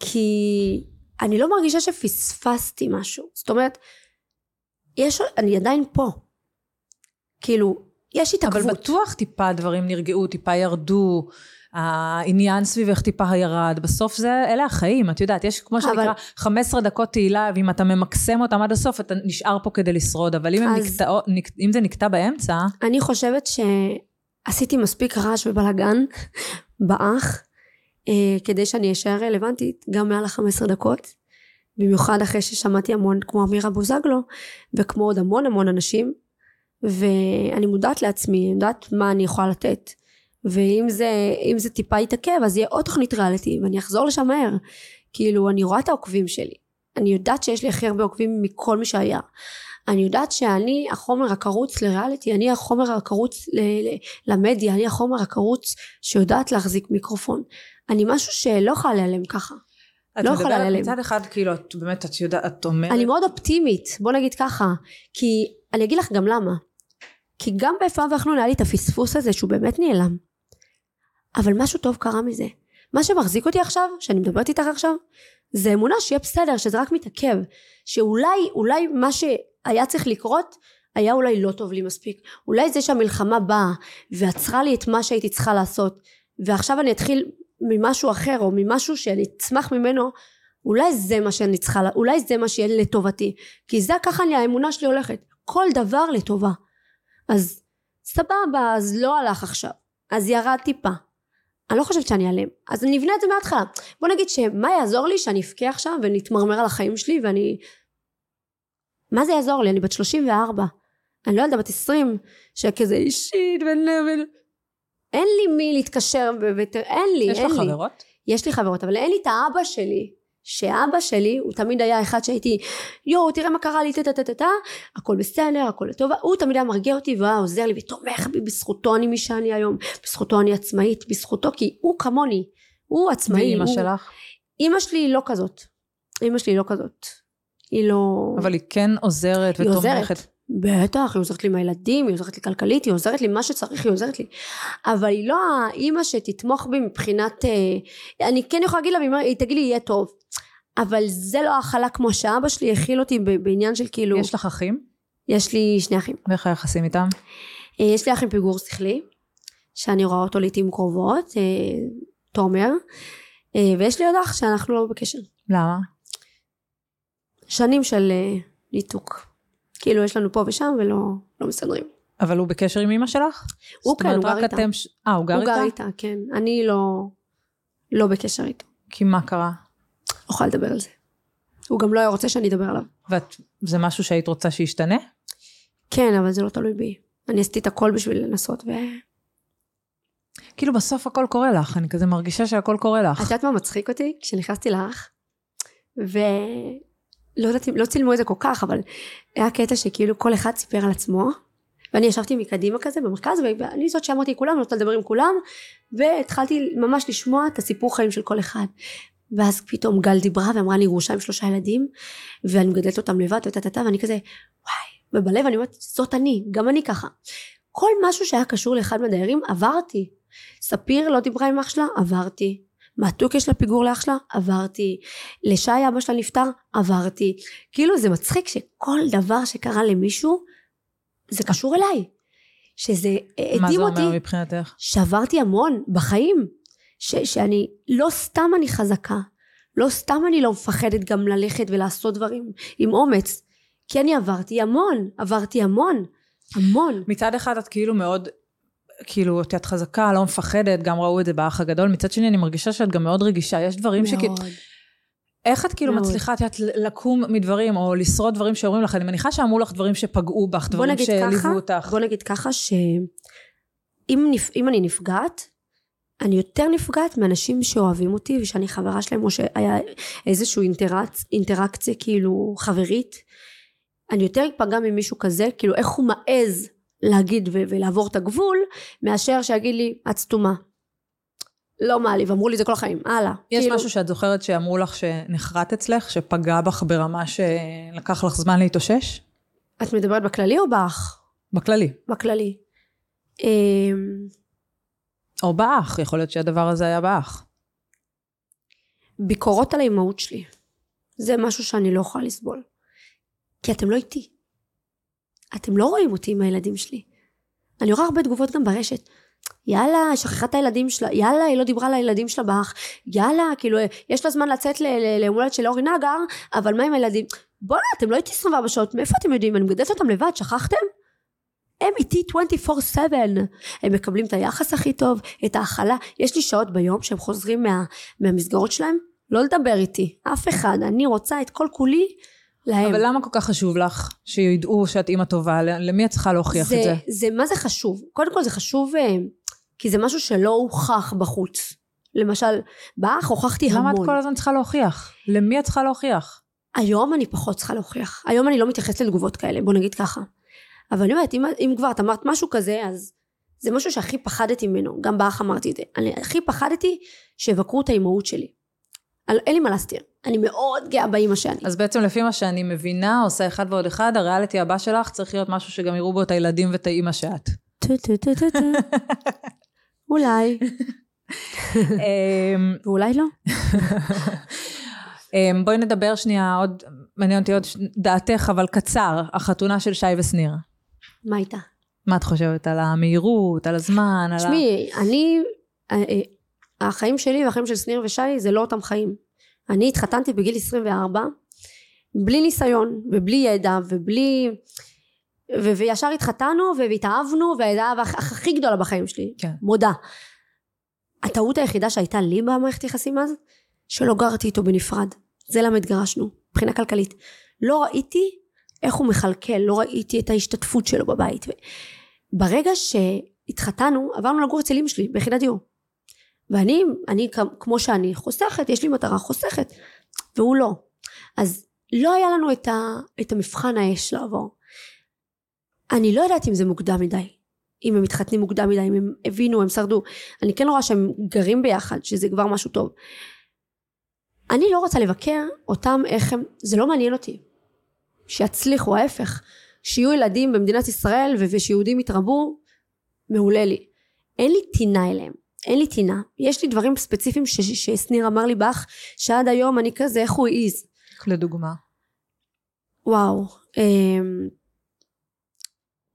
כי אני לא מרגישה שפספסתי משהו זאת אומרת יש אני עדיין פה כאילו יש התעכבות. אבל בטוח טיפה דברים נרגעו, טיפה ירדו, העניין סביבך טיפה ירד, בסוף זה, אלה החיים, את יודעת, יש כמו שנקרא אבל- 15 דקות תהילה, ואם אתה ממקסם אותם עד הסוף, אתה נשאר פה כדי לשרוד, אבל אם, אז- נקטעות, נק, אם זה נקטע באמצע, אני חושבת שעשיתי מספיק רעש ובלאגן (laughs) באח אה, כדי שאני אשאר רלוונטית גם מעל ה-15 דקות. במיוחד אחרי ששמעתי המון כמו אמירה בוזגלו וכמו עוד המון המון אנשים ואני מודעת לעצמי, אני יודעת מה אני יכולה לתת ואם זה, זה טיפה יתעכב אז יהיה עוד תוכנית ריאליטי ואני אחזור לשם מהר כאילו אני רואה את העוקבים שלי אני יודעת שיש לי הכי הרבה עוקבים מכל מי שהיה אני יודעת שאני החומר הקרוץ לריאליטי, אני החומר הקרוץ ל- ל- למדיה, אני החומר הקרוץ שיודעת להחזיק מיקרופון. אני משהו שלא יכולה להיעלם ככה. את לא יכולה מדברת להיעלם. מצד אחד, כאילו, את באמת, את יודעת, את אומרת, אני מאוד אופטימית, בוא נגיד ככה. כי אני אגיד לך גם למה. כי גם באיפה ואחנון היה לי את הפספוס הזה שהוא באמת נעלם. אבל משהו טוב קרה מזה. מה שמחזיק אותי עכשיו, שאני מדברת איתך עכשיו, זה אמונה שיהיה בסדר, שזה רק מתעכב. שאולי, אולי מה שהיה צריך לקרות, היה אולי לא טוב לי מספיק. אולי זה שהמלחמה באה ועצרה לי את מה שהייתי צריכה לעשות, ועכשיו אני אתחיל ממשהו אחר, או ממשהו שאני אצמח ממנו, אולי זה מה שאני צריכה, אולי זה מה שיהיה לטובתי. כי זה ככה אני, האמונה שלי הולכת. כל דבר לטובה. אז סבבה, אז לא הלך עכשיו. אז ירד טיפה. אני לא חושבת שאני אעלם. אז אני אבנה את זה מההתחלה. בוא נגיד שמה יעזור לי שאני אבכה עכשיו ונתמרמר על החיים שלי ואני... מה זה יעזור לי? אני בת 34. אני לא ילדה בת 20 שכזה אישית ו... ו- אין לי מי להתקשר ו... ות- אין לי, יש אין לך לי. חברות? יש לי חברות, אבל אין לי את האבא שלי. שאבא שלי, הוא תמיד היה אחד שהייתי, יואו, תראה מה קרה לי, טה טה טה טה טה, הכל בסדר, הכל לטוב, הוא תמיד היה מרגיע אותי והיה עוזר לי ותומך בי, בזכותו אני מי שאני היום, בזכותו אני עצמאית, בזכותו, כי הוא כמוני, הוא עצמאי. ואימא הוא... שלך? אימא שלי היא לא כזאת. אימא שלי היא לא כזאת. היא לא... אבל היא כן עוזרת היא ותומכת. עוזרת. בטח, היא עוזרת לי עם הילדים, היא עוזרת לי כלכלית, היא עוזרת לי מה שצריך, היא עוזרת לי. אבל היא לא האימא שתתמוך בי מבחינת... אה, אני כן יכולה להגיד לה, היא תגיד לי יהיה טוב. אבל זה לא הכלה כמו שאבא שלי הכיל אותי בעניין של כאילו... יש לך אחים? יש לי שני אחים. ואיך היחסים איתם? אה, יש לי אח עם פיגור שכלי, שאני רואה אותו לעיתים קרובות, אה, תומר. אה, ויש לי עוד אח שאנחנו לא בקשר. למה? שנים של ניתוק. כאילו יש לנו פה ושם ולא לא מסתדרים. אבל הוא בקשר עם אימא שלך? הוא כן, הוא גר איתה. אה, הוא גר הוא איתה? גר איתה, כן. אני לא, לא בקשר איתו. כי מה קרה? לא יכולה לדבר על זה. הוא גם לא היה רוצה שאני אדבר עליו. וזה משהו שהיית רוצה שישתנה? כן, אבל זה לא תלוי בי. אני עשיתי את הכל בשביל לנסות ו... כאילו בסוף הכל קורה לך, אני כזה מרגישה שהכל קורה לך. את יודעת מה מצחיק אותי? כשנכנסתי לאח, ולא יודעת אם, לא צילמו את זה כל כך, אבל היה קטע שכאילו כל אחד סיפר על עצמו, ואני ישבתי מקדימה כזה במרכז, ואני זאת שאמרתי לכולם, אני רוצה לדבר עם כולם, והתחלתי ממש לשמוע את הסיפור חיים של כל אחד. ואז פתאום גל דיברה ואמרה לי גרושה עם שלושה ילדים, ואני מגדלת אותם לבד, וטטטה, ואני כזה, וואי, ובלב אני אומרת, זאת אני, גם אני ככה. כל משהו שהיה קשור לאחד מהדיירים, עברתי. ספיר לא דיברה עם אח שלה, עברתי. מעתוק יש לה פיגור לאח שלה, עברתי. לשי אבא שלה נפטר, עברתי. כאילו זה מצחיק שכל דבר שקרה למישהו, זה קשור אליי. שזה הדהים אותי. מה זה אומר מבחינתך? שעברתי המון בחיים. ש, שאני, לא סתם אני חזקה. לא סתם אני לא מפחדת גם ללכת ולעשות דברים עם אומץ. כי אני עברתי המון, עברתי המון, המון. מצד אחד את כאילו מאוד, כאילו, את חזקה, לא מפחדת, גם ראו את זה באח הגדול. מצד שני, אני מרגישה שאת גם מאוד רגישה. יש דברים שכאילו... איך את כאילו מאוד. מצליחה, את יודעת, לקום מדברים, או לשרוד דברים שאומרים לך? אני מניחה שאמרו לך דברים שפגעו בך, דברים שליוו אותך. בוא נגיד ככה, שאם נפ... אני נפגעת, אני יותר נפגעת מאנשים שאוהבים אותי ושאני חברה שלהם או שהיה איזושהי אינטראקצ... אינטראקציה כאילו חברית. אני יותר אפגע ממישהו כזה כאילו איך הוא מעז להגיד ו- ולעבור את הגבול מאשר שיגיד לי את סתומה. לא מעליב אמרו לי זה כל החיים. הלאה. יש כאילו... משהו שאת זוכרת שאמרו לך שנחרט אצלך שפגע בך ברמה שלקח לך זמן להתאושש? את מדברת בכללי או באח? בכללי. בכללי. אמ, או באח, יכול להיות שהדבר הזה היה באח. ביקורות על האימהות שלי. זה משהו שאני לא יכולה לסבול. כי אתם לא איתי. אתם לא רואים אותי עם הילדים שלי. אני רואה הרבה תגובות גם ברשת. יאללה, שכחה את הילדים שלה, יאללה, היא לא דיברה לילדים שלה באח, יאללה, כאילו, יש לה זמן לצאת ליום של אורי נגר, אבל מה עם הילדים? בואנה, אתם לא איתי 24 שעות, מאיפה אתם יודעים? אני מגדלת אותם לבד, שכחתם? הם איתי 24/7 הם מקבלים את היחס הכי טוב את ההכלה. יש לי שעות ביום שהם חוזרים מה, מהמסגרות שלהם? לא לדבר איתי. אף אחד. אני רוצה את כל כולי להם. אבל למה כל כך חשוב לך שידעו שאת אימא טובה? למי את צריכה להוכיח זה, את זה? זה מה זה חשוב? קודם כל זה חשוב אה, כי זה משהו שלא הוכח בחוץ. למשל באח הוכחתי למה המון. למה את כל הזמן צריכה להוכיח? למי את צריכה להוכיח? היום אני פחות צריכה להוכיח. היום אני לא מתייחסת לתגובות כאלה בוא נגיד ככה אבל אני אומרת, אם, אם כבר את אמרת משהו כזה, אז זה משהו שהכי פחדתי ממנו, גם באח אמרתי את זה. אני הכי פחדתי שיבקרו את האימהות שלי. אין לי מה להסתיר. אני מאוד גאה באימא שאני. אז בעצם לפי מה שאני מבינה, עושה אחד ועוד אחד, הריאליטי הבא שלך צריך להיות משהו שגם יראו בו את הילדים ואת האימא שאת. טו טו טו טו טו. (laughs) אולי. אמ, ואולי לא. (laughs) אמ, בואי נדבר שנייה עוד, מעניין אותי עוד דעתך, אבל קצר, החתונה של שי ושניר. מה איתה? מה את חושבת על המהירות, על הזמן, על ה... תשמעי, אני, אה, אה, החיים שלי והחיים של שניר ושי זה לא אותם חיים. אני התחתנתי בגיל 24, בלי ניסיון, ובלי ידע, ובלי... ו- וישר התחתנו, והתאהבנו, והאהבה הכי גדולה בחיים שלי. כן. מודה. הטעות היחידה שהייתה לי במערכת יחסים אז, שלא גרתי איתו בנפרד. זה למה התגרשנו, מבחינה כלכלית. לא ראיתי איך הוא מכלכל, לא ראיתי את ההשתתפות שלו בבית. ברגע שהתחתנו, עברנו לגור אצל אמא שלי ביחידת דיור. ואני, אני כמו שאני חוסכת, יש לי מטרה חוסכת, והוא לא. אז לא היה לנו את, ה, את המבחן האש לעבור. אני לא יודעת אם זה מוקדם מדי. אם הם מתחתנים מוקדם מדי, אם הם הבינו, הם שרדו. אני כן רואה שהם גרים ביחד, שזה כבר משהו טוב. אני לא רוצה לבקר אותם איך הם, זה לא מעניין אותי. שיצליחו ההפך שיהיו ילדים במדינת ישראל ושיהודים יתרבו מעולה לי. אין לי טינה אליהם אין לי טינה. יש לי דברים ספציפיים ששניר אמר לי באח שעד היום אני כזה איך הוא העז? לדוגמה. וואו אה,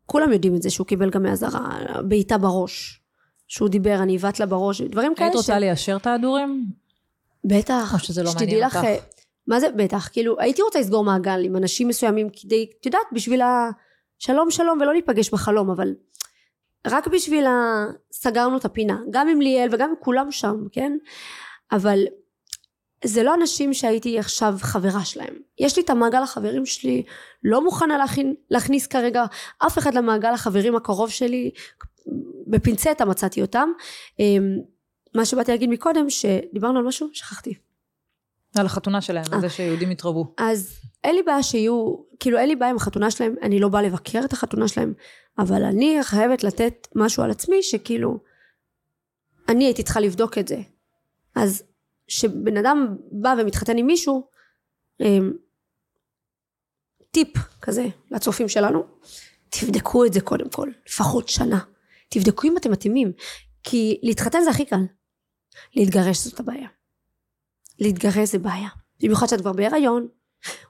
כולם יודעים את זה שהוא קיבל גם מאזהרה בעיטה בראש. שהוא דיבר אני עיוות לה בראש דברים כאלה היית רוצה ש... ליישר את ההדורים? בטח. או שזה לא מעניין אותך? מה זה בטח כאילו הייתי רוצה לסגור מעגל עם אנשים מסוימים כדי את יודעת בשביל השלום שלום ולא להיפגש בחלום אבל רק בשביל ה... סגרנו את הפינה גם עם ליאל וגם עם כולם שם כן אבל זה לא אנשים שהייתי עכשיו חברה שלהם יש לי את המעגל החברים שלי לא מוכנה להכין, להכניס כרגע אף אחד למעגל החברים הקרוב שלי בפינצטה מצאתי אותם. אמ, מה שבאתי להגיד מקודם, שדיברנו על משהו, שכחתי. על החתונה שלהם, על אה. זה שיהודים יתרבו. אז אין לי בעיה שיהיו, כאילו אין לי בעיה עם החתונה שלהם, אני לא באה לבקר את החתונה שלהם, אבל אני חייבת לתת משהו על עצמי שכאילו, אני הייתי צריכה לבדוק את זה. אז כשבן אדם בא ומתחתן עם מישהו, אמ, טיפ כזה לצופים שלנו, תבדקו את זה קודם כל, לפחות שנה. תבדקו אם אתם מתאימים, כי להתחתן זה הכי קל. להתגרש זאת הבעיה. להתגרש זה בעיה. במיוחד שאת כבר בהיריון,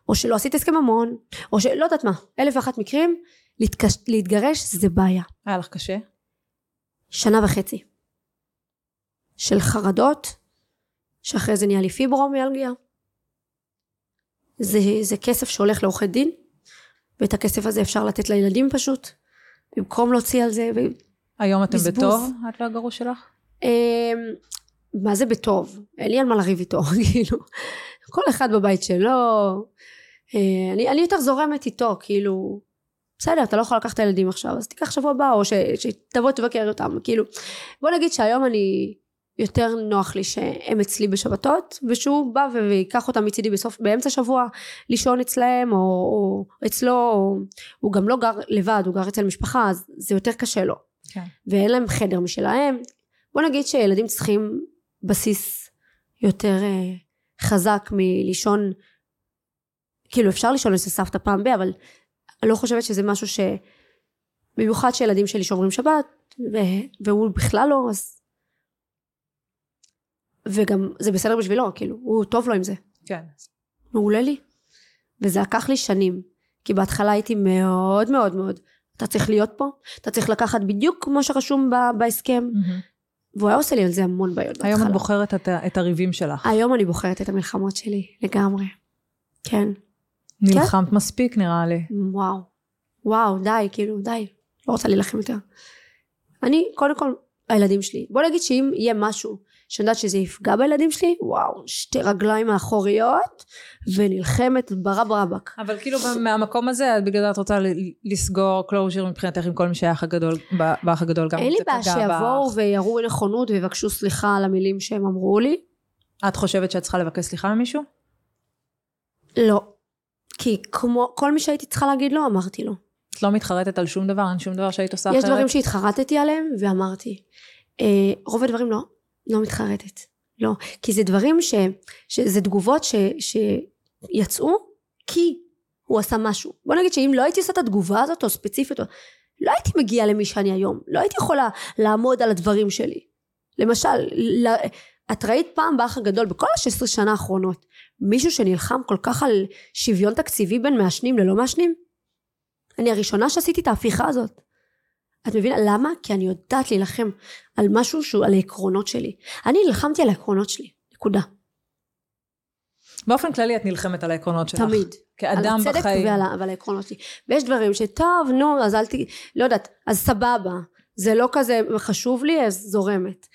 או שלא עשית הסכם ממון, או שלא יודעת מה, אלף ואחת מקרים, להתקש... להתגרש זה בעיה. היה לך קשה? שנה וחצי. של חרדות, שאחרי זה נהיה לי פיברומיאלגיה. זה, זה כסף שהולך לעורכי דין, ואת הכסף הזה אפשר לתת לילדים פשוט, במקום להוציא על זה. היום אתם בזבוז. בטוב, את והגרוש שלך? מה זה בטוב? אין לי על מה לריב איתו, (laughs) כאילו. כל אחד בבית שלו. אה, אני, אני יותר זורמת איתו, כאילו, בסדר, אתה לא יכול לקחת את הילדים עכשיו, אז תיקח שבוע הבא, או ש, שתבוא תבקר אותם, כאילו. בוא נגיד שהיום אני, יותר נוח לי שהם אצלי בשבתות, ושהוא בא ויקח אותם מצידי בסוף, באמצע שבוע, לישון אצלהם, או, או אצלו, או, הוא גם לא גר לבד, הוא גר אצל משפחה, אז זה יותר קשה לו. כן. ואין להם חדר משלהם. בוא נגיד שילדים צריכים בסיס יותר אה, חזק מלישון, כאילו אפשר לישון אצל סבתא פעם ב, אבל אני לא חושבת שזה משהו ש... במיוחד שילדים שלי שומרים שבת, ו... והוא בכלל לא, אז... וגם זה בסדר בשבילו, כאילו, הוא טוב לו עם זה. כן. מעולה לי. וזה לקח לי שנים. כי בהתחלה הייתי מאוד מאוד מאוד, אתה צריך להיות פה, אתה צריך לקחת בדיוק כמו שרשום ב- בהסכם, והוא היה עושה לי על זה המון בעיות בהתחלה. היום את בוחרת את, את הריבים שלך. היום אני בוחרת את המלחמות שלי, לגמרי. כן. נלחמת מספיק נראה לי. וואו. וואו, די, כאילו, די. לא רוצה להילחם יותר. אני, קודם כל, הילדים שלי. בוא נגיד שאם יהיה משהו שאני יודעת שזה יפגע בילדים שלי, וואו, שתי רגליים האחוריות, ונלחמת ברב רבק. אבל כאילו מהמקום הזה, בגלל זה את רוצה לסגור closure מבחינתך עם כל מי שהאח הגדול, ב- באח הגדול גם אין לי בעיה שיבואו. ויראו נכונות ויבקשו סליחה על המילים שהם אמרו לי. את חושבת שאת צריכה לבקש סליחה ממישהו? לא. כי כמו כל מי שהייתי צריכה להגיד לו, אמרתי לו. את לא מתחרטת על שום דבר? אין שום דבר שהיית עושה יש אחרת? דברים שהתחרטתי עליהם ואמרתי. אה, רוב הדברים לא, לא מתחרטת. לא. כי זה דברים ש... שזה תגובות ש... שיצאו כי הוא עשה משהו. בוא נגיד שאם לא הייתי עושה את התגובה הזאת או ספציפית, או... לא הייתי מגיעה למי שאני היום. לא הייתי יכולה לעמוד על הדברים שלי. למשל, ל... את ראית פעם באח הגדול, בכל ה-16 שנה האחרונות, מישהו שנלחם כל כך על שוויון תקציבי בין מעשנים ללא מעשנים? אני הראשונה שעשיתי את ההפיכה הזאת. את מבינה למה? כי אני יודעת להילחם על משהו שהוא על העקרונות שלי. אני נלחמתי על העקרונות שלי, נקודה. באופן כללי את נלחמת על העקרונות שלך. תמיד. כאדם על הצדק בחיים. ועל, ועל העקרונות שלי. ויש דברים שטוב, נו, אז אל ת... לא יודעת, אז סבבה. זה לא כזה חשוב לי, אז זורמת.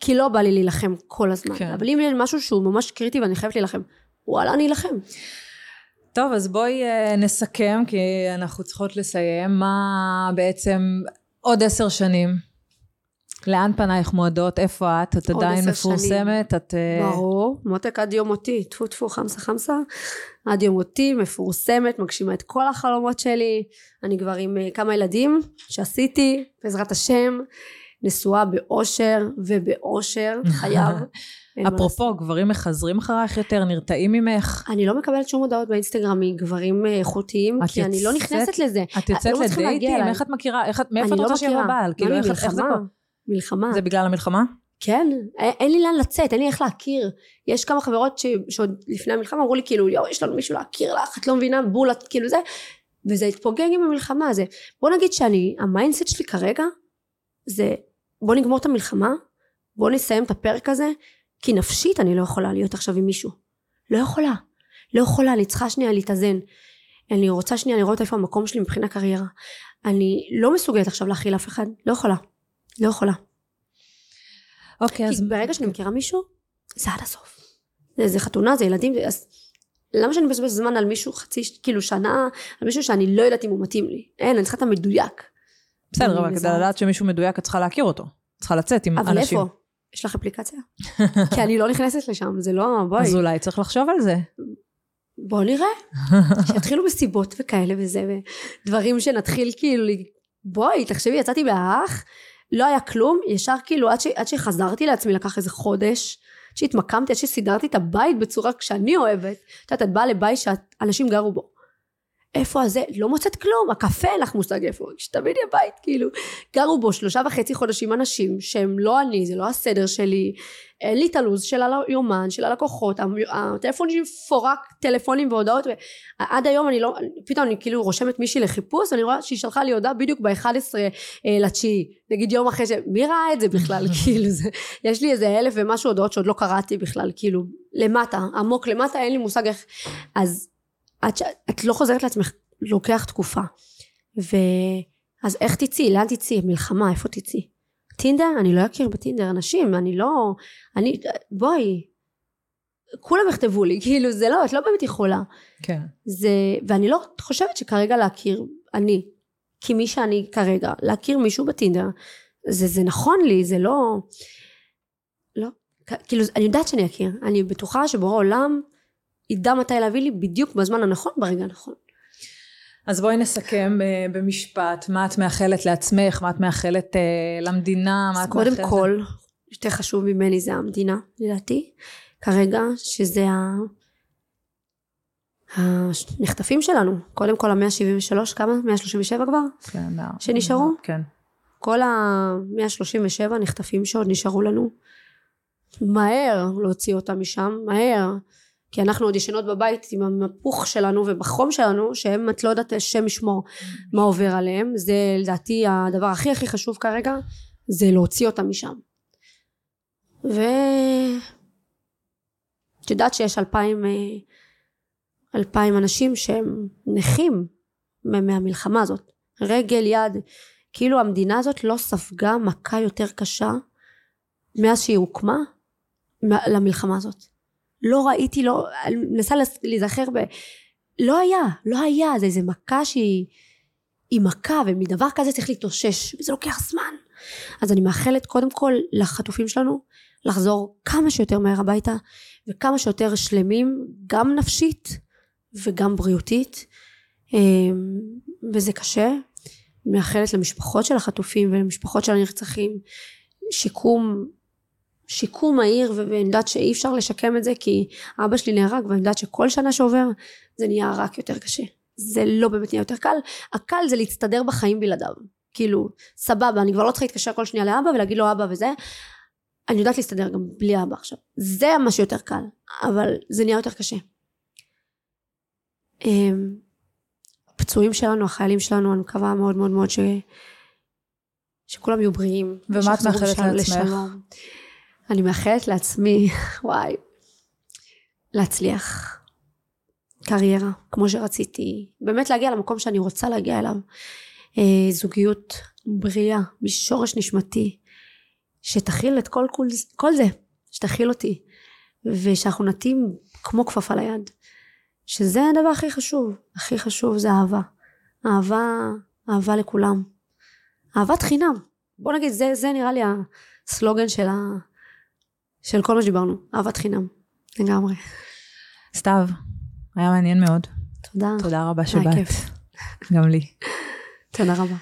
כי לא בא לי להילחם כל הזמן. כן. אבל אם יש משהו שהוא ממש קריטי ואני חייבת להילחם, וואלה, אני אלחם. טוב, אז בואי אה, נסכם, כי אנחנו צריכות לסיים. מה בעצם עוד עשר שנים? לאן פנייך מועדות? איפה את? את עדיין מפורסמת? את... אה, ברור, מותק עד יום מותי, טפו טפו חמסה חמסה, עד יום מותי, מפורסמת, מגשימה את כל החלומות שלי, אני כבר עם אה, כמה ילדים שעשיתי, בעזרת השם, נשואה באושר ובאושר, חייב. (laughs) אפרופו, גברים מחזרים אחרייך יותר, נרתעים ממך? אני לא מקבלת שום הודעות באינסטגרם מגברים אה, איכותיים, כי אני לא נכנסת לזה. את יוצאת לא לדייטים? איך את מכירה? מאיפה את לא רוצה שיבוא מכירה. בעל? כאילו, לא, איך זה. פה? מלחמה. זה בגלל המלחמה? כן, אין אין לי לאן לצאת, אין לי איך להכיר. יש כמה חברות ש... שעוד לפני המלחמה אמרו לי כאילו, יואו, יש לנו מישהו להכיר לך, את לא מבינה, בול, את כאילו זה. וזה התפוגג עם המלחמה. זה... בוא נגיד שאני, ה mindset שלי כרגע, זה בוא נגמור את המלחמה, בוא נסיים את הפרק הזה, כי נפשית אני לא יכולה להיות עכשיו עם מישהו. לא יכולה. לא יכולה, אני צריכה שנייה להתאזן. אני רוצה שנייה לראות איפה המקום שלי מבחינה קריירה. אני לא מסוגלת עכשיו להכיל אף אחד, לא יכולה. לא יכולה. אוקיי, כי אז... ברגע שאני מכירה מישהו, זה עד הסוף. זה, זה חתונה, זה ילדים, אז למה שאני מבזבז זמן על מישהו חצי, כאילו שנה, על מישהו שאני לא יודעת אם הוא מתאים לי? אין, אני צריכה את המדויק. בסדר, אבל כדי לדעת שמישהו מדויק, את צריכה להכיר אותו. צריכה לצאת עם אבל אנשים. איפה? יש לך אפליקציה? (laughs) כי אני לא נכנסת לשם, זה לא, בואי. אז אולי צריך לחשוב על זה. בוא נראה. שיתחילו מסיבות וכאלה וזה, ודברים שנתחיל כאילו, בואי, תחשבי, יצאתי מהאח, לא היה כלום, ישר כאילו, עד, ש, עד שחזרתי לעצמי לקח איזה חודש, עד שהתמקמתי, עד שסידרתי את הבית בצורה שאני אוהבת. את יודעת, את באה לבית שאנשים גרו בו. איפה הזה? לא מוצאת כלום, הקפה אין לך מושג איפה, הוא. כשתביני הבית, כאילו, גרו בו שלושה וחצי חודשים אנשים שהם לא אני, זה לא הסדר שלי, אין לי את הלו"ז של היומן, של הלקוחות, הטלפון שלי מפורק טלפונים והודעות, ועד היום אני לא, פתאום אני כאילו רושמת מישהי לחיפוש, אני רואה שהיא שלחה לי הודעה בדיוק ב-11 אה, לתשיעי, נגיד יום אחרי ש... מי ראה את זה בכלל, (laughs) כאילו זה, יש לי איזה אלף ומשהו הודעות שעוד לא קראתי בכלל, כאילו, למטה, עמוק למטה, אין לי מושג איך, אז את, ש- את לא חוזרת לעצמך, לוקח תקופה, ו... אז איך תצאי? לאן תצאי? מלחמה, איפה תצאי? טינדר? אני לא אכיר בטינדר אנשים, אני לא... אני... בואי. כולם יכתבו לי, (laughs) כאילו זה לא, את לא באמת יכולה. כן. זה... ואני לא חושבת שכרגע להכיר, אני, כמי שאני כרגע, להכיר מישהו בטינדר, זה, זה נכון לי, זה לא... לא. כאילו, אני יודעת שאני אכיר. אני בטוחה שבורא עולם ידע מתי להביא לי בדיוק בזמן הנכון, ברגע הנכון. אז בואי נסכם אה, במשפט, מה את מאחלת לעצמך, מה את מאחלת אה, למדינה, מה את קודם מאחלת... כל, יותר חשוב ממני זה המדינה, לדעתי, כרגע, שזה ה... הנחטפים שלנו. קודם כל המאה שבעים ושלוש, כמה? מאה שלושים ושבע כבר? כן, שנשארו? כן. כל המאה שלושים ושבע נחטפים שעוד נשארו לנו. מהר להוציא אותם משם, מהר. כי אנחנו עוד ישנות בבית עם המפוך שלנו ובחום שלנו, שהם, את לא יודעת, השם ישמור מה עובר עליהם. זה לדעתי הדבר הכי הכי חשוב כרגע, זה להוציא אותם משם. ו... את יודעת שיש אלפיים, אה, אלפיים אנשים שהם נכים מה- מהמלחמה הזאת. רגל, יד. כאילו המדינה הזאת לא ספגה מכה יותר קשה מאז שהיא הוקמה מה- למלחמה הזאת. לא ראיתי, לא, אני מנסה להיזכר ב... לא היה, לא היה, זה איזה מכה שהיא... היא מכה, ומדבר כזה צריך להתאושש, וזה לוקח זמן. אז אני מאחלת קודם כל לחטופים שלנו לחזור כמה שיותר מהר הביתה, וכמה שיותר שלמים, גם נפשית וגם בריאותית. אמ, וזה קשה. מאחלת למשפחות של החטופים ולמשפחות של הנרצחים שיקום שיקום מהיר ואני יודעת שאי אפשר לשקם את זה כי אבא שלי נהרג ואני יודעת שכל שנה שעובר זה נהיה רק יותר קשה. זה לא באמת נהיה יותר קל. הקל זה להצטדר בחיים בלעדיו. כאילו סבבה אני כבר לא צריכה להתקשר כל שנייה לאבא ולהגיד לו אבא וזה. אני יודעת להסתדר גם בלי אבא עכשיו. זה מה שיותר קל אבל זה נהיה יותר קשה. אמ, הפצועים שלנו החיילים שלנו אני מקווה מאוד מאוד מאוד ש... שכולם יהיו בריאים. ומה את מאחלת לעצמך? לשלום. אני מאחלת לעצמי וואי להצליח. קריירה כמו שרציתי. באמת להגיע למקום שאני רוצה להגיע אליו. אה, זוגיות בריאה משורש נשמתי. שתכיל את כל, כל, כל זה שתכיל אותי. ושאנחנו נתאים כמו כפפה ליד. שזה הדבר הכי חשוב. הכי חשוב זה אהבה. אהבה אהבה לכולם. אהבת חינם. בוא נגיד זה, זה נראה לי הסלוגן של, ה, של כל מה שדיברנו אהבת חינם לגמרי סתיו, היה מעניין מאוד. תודה תודה רבה שבאת. גם לי. תודה רבה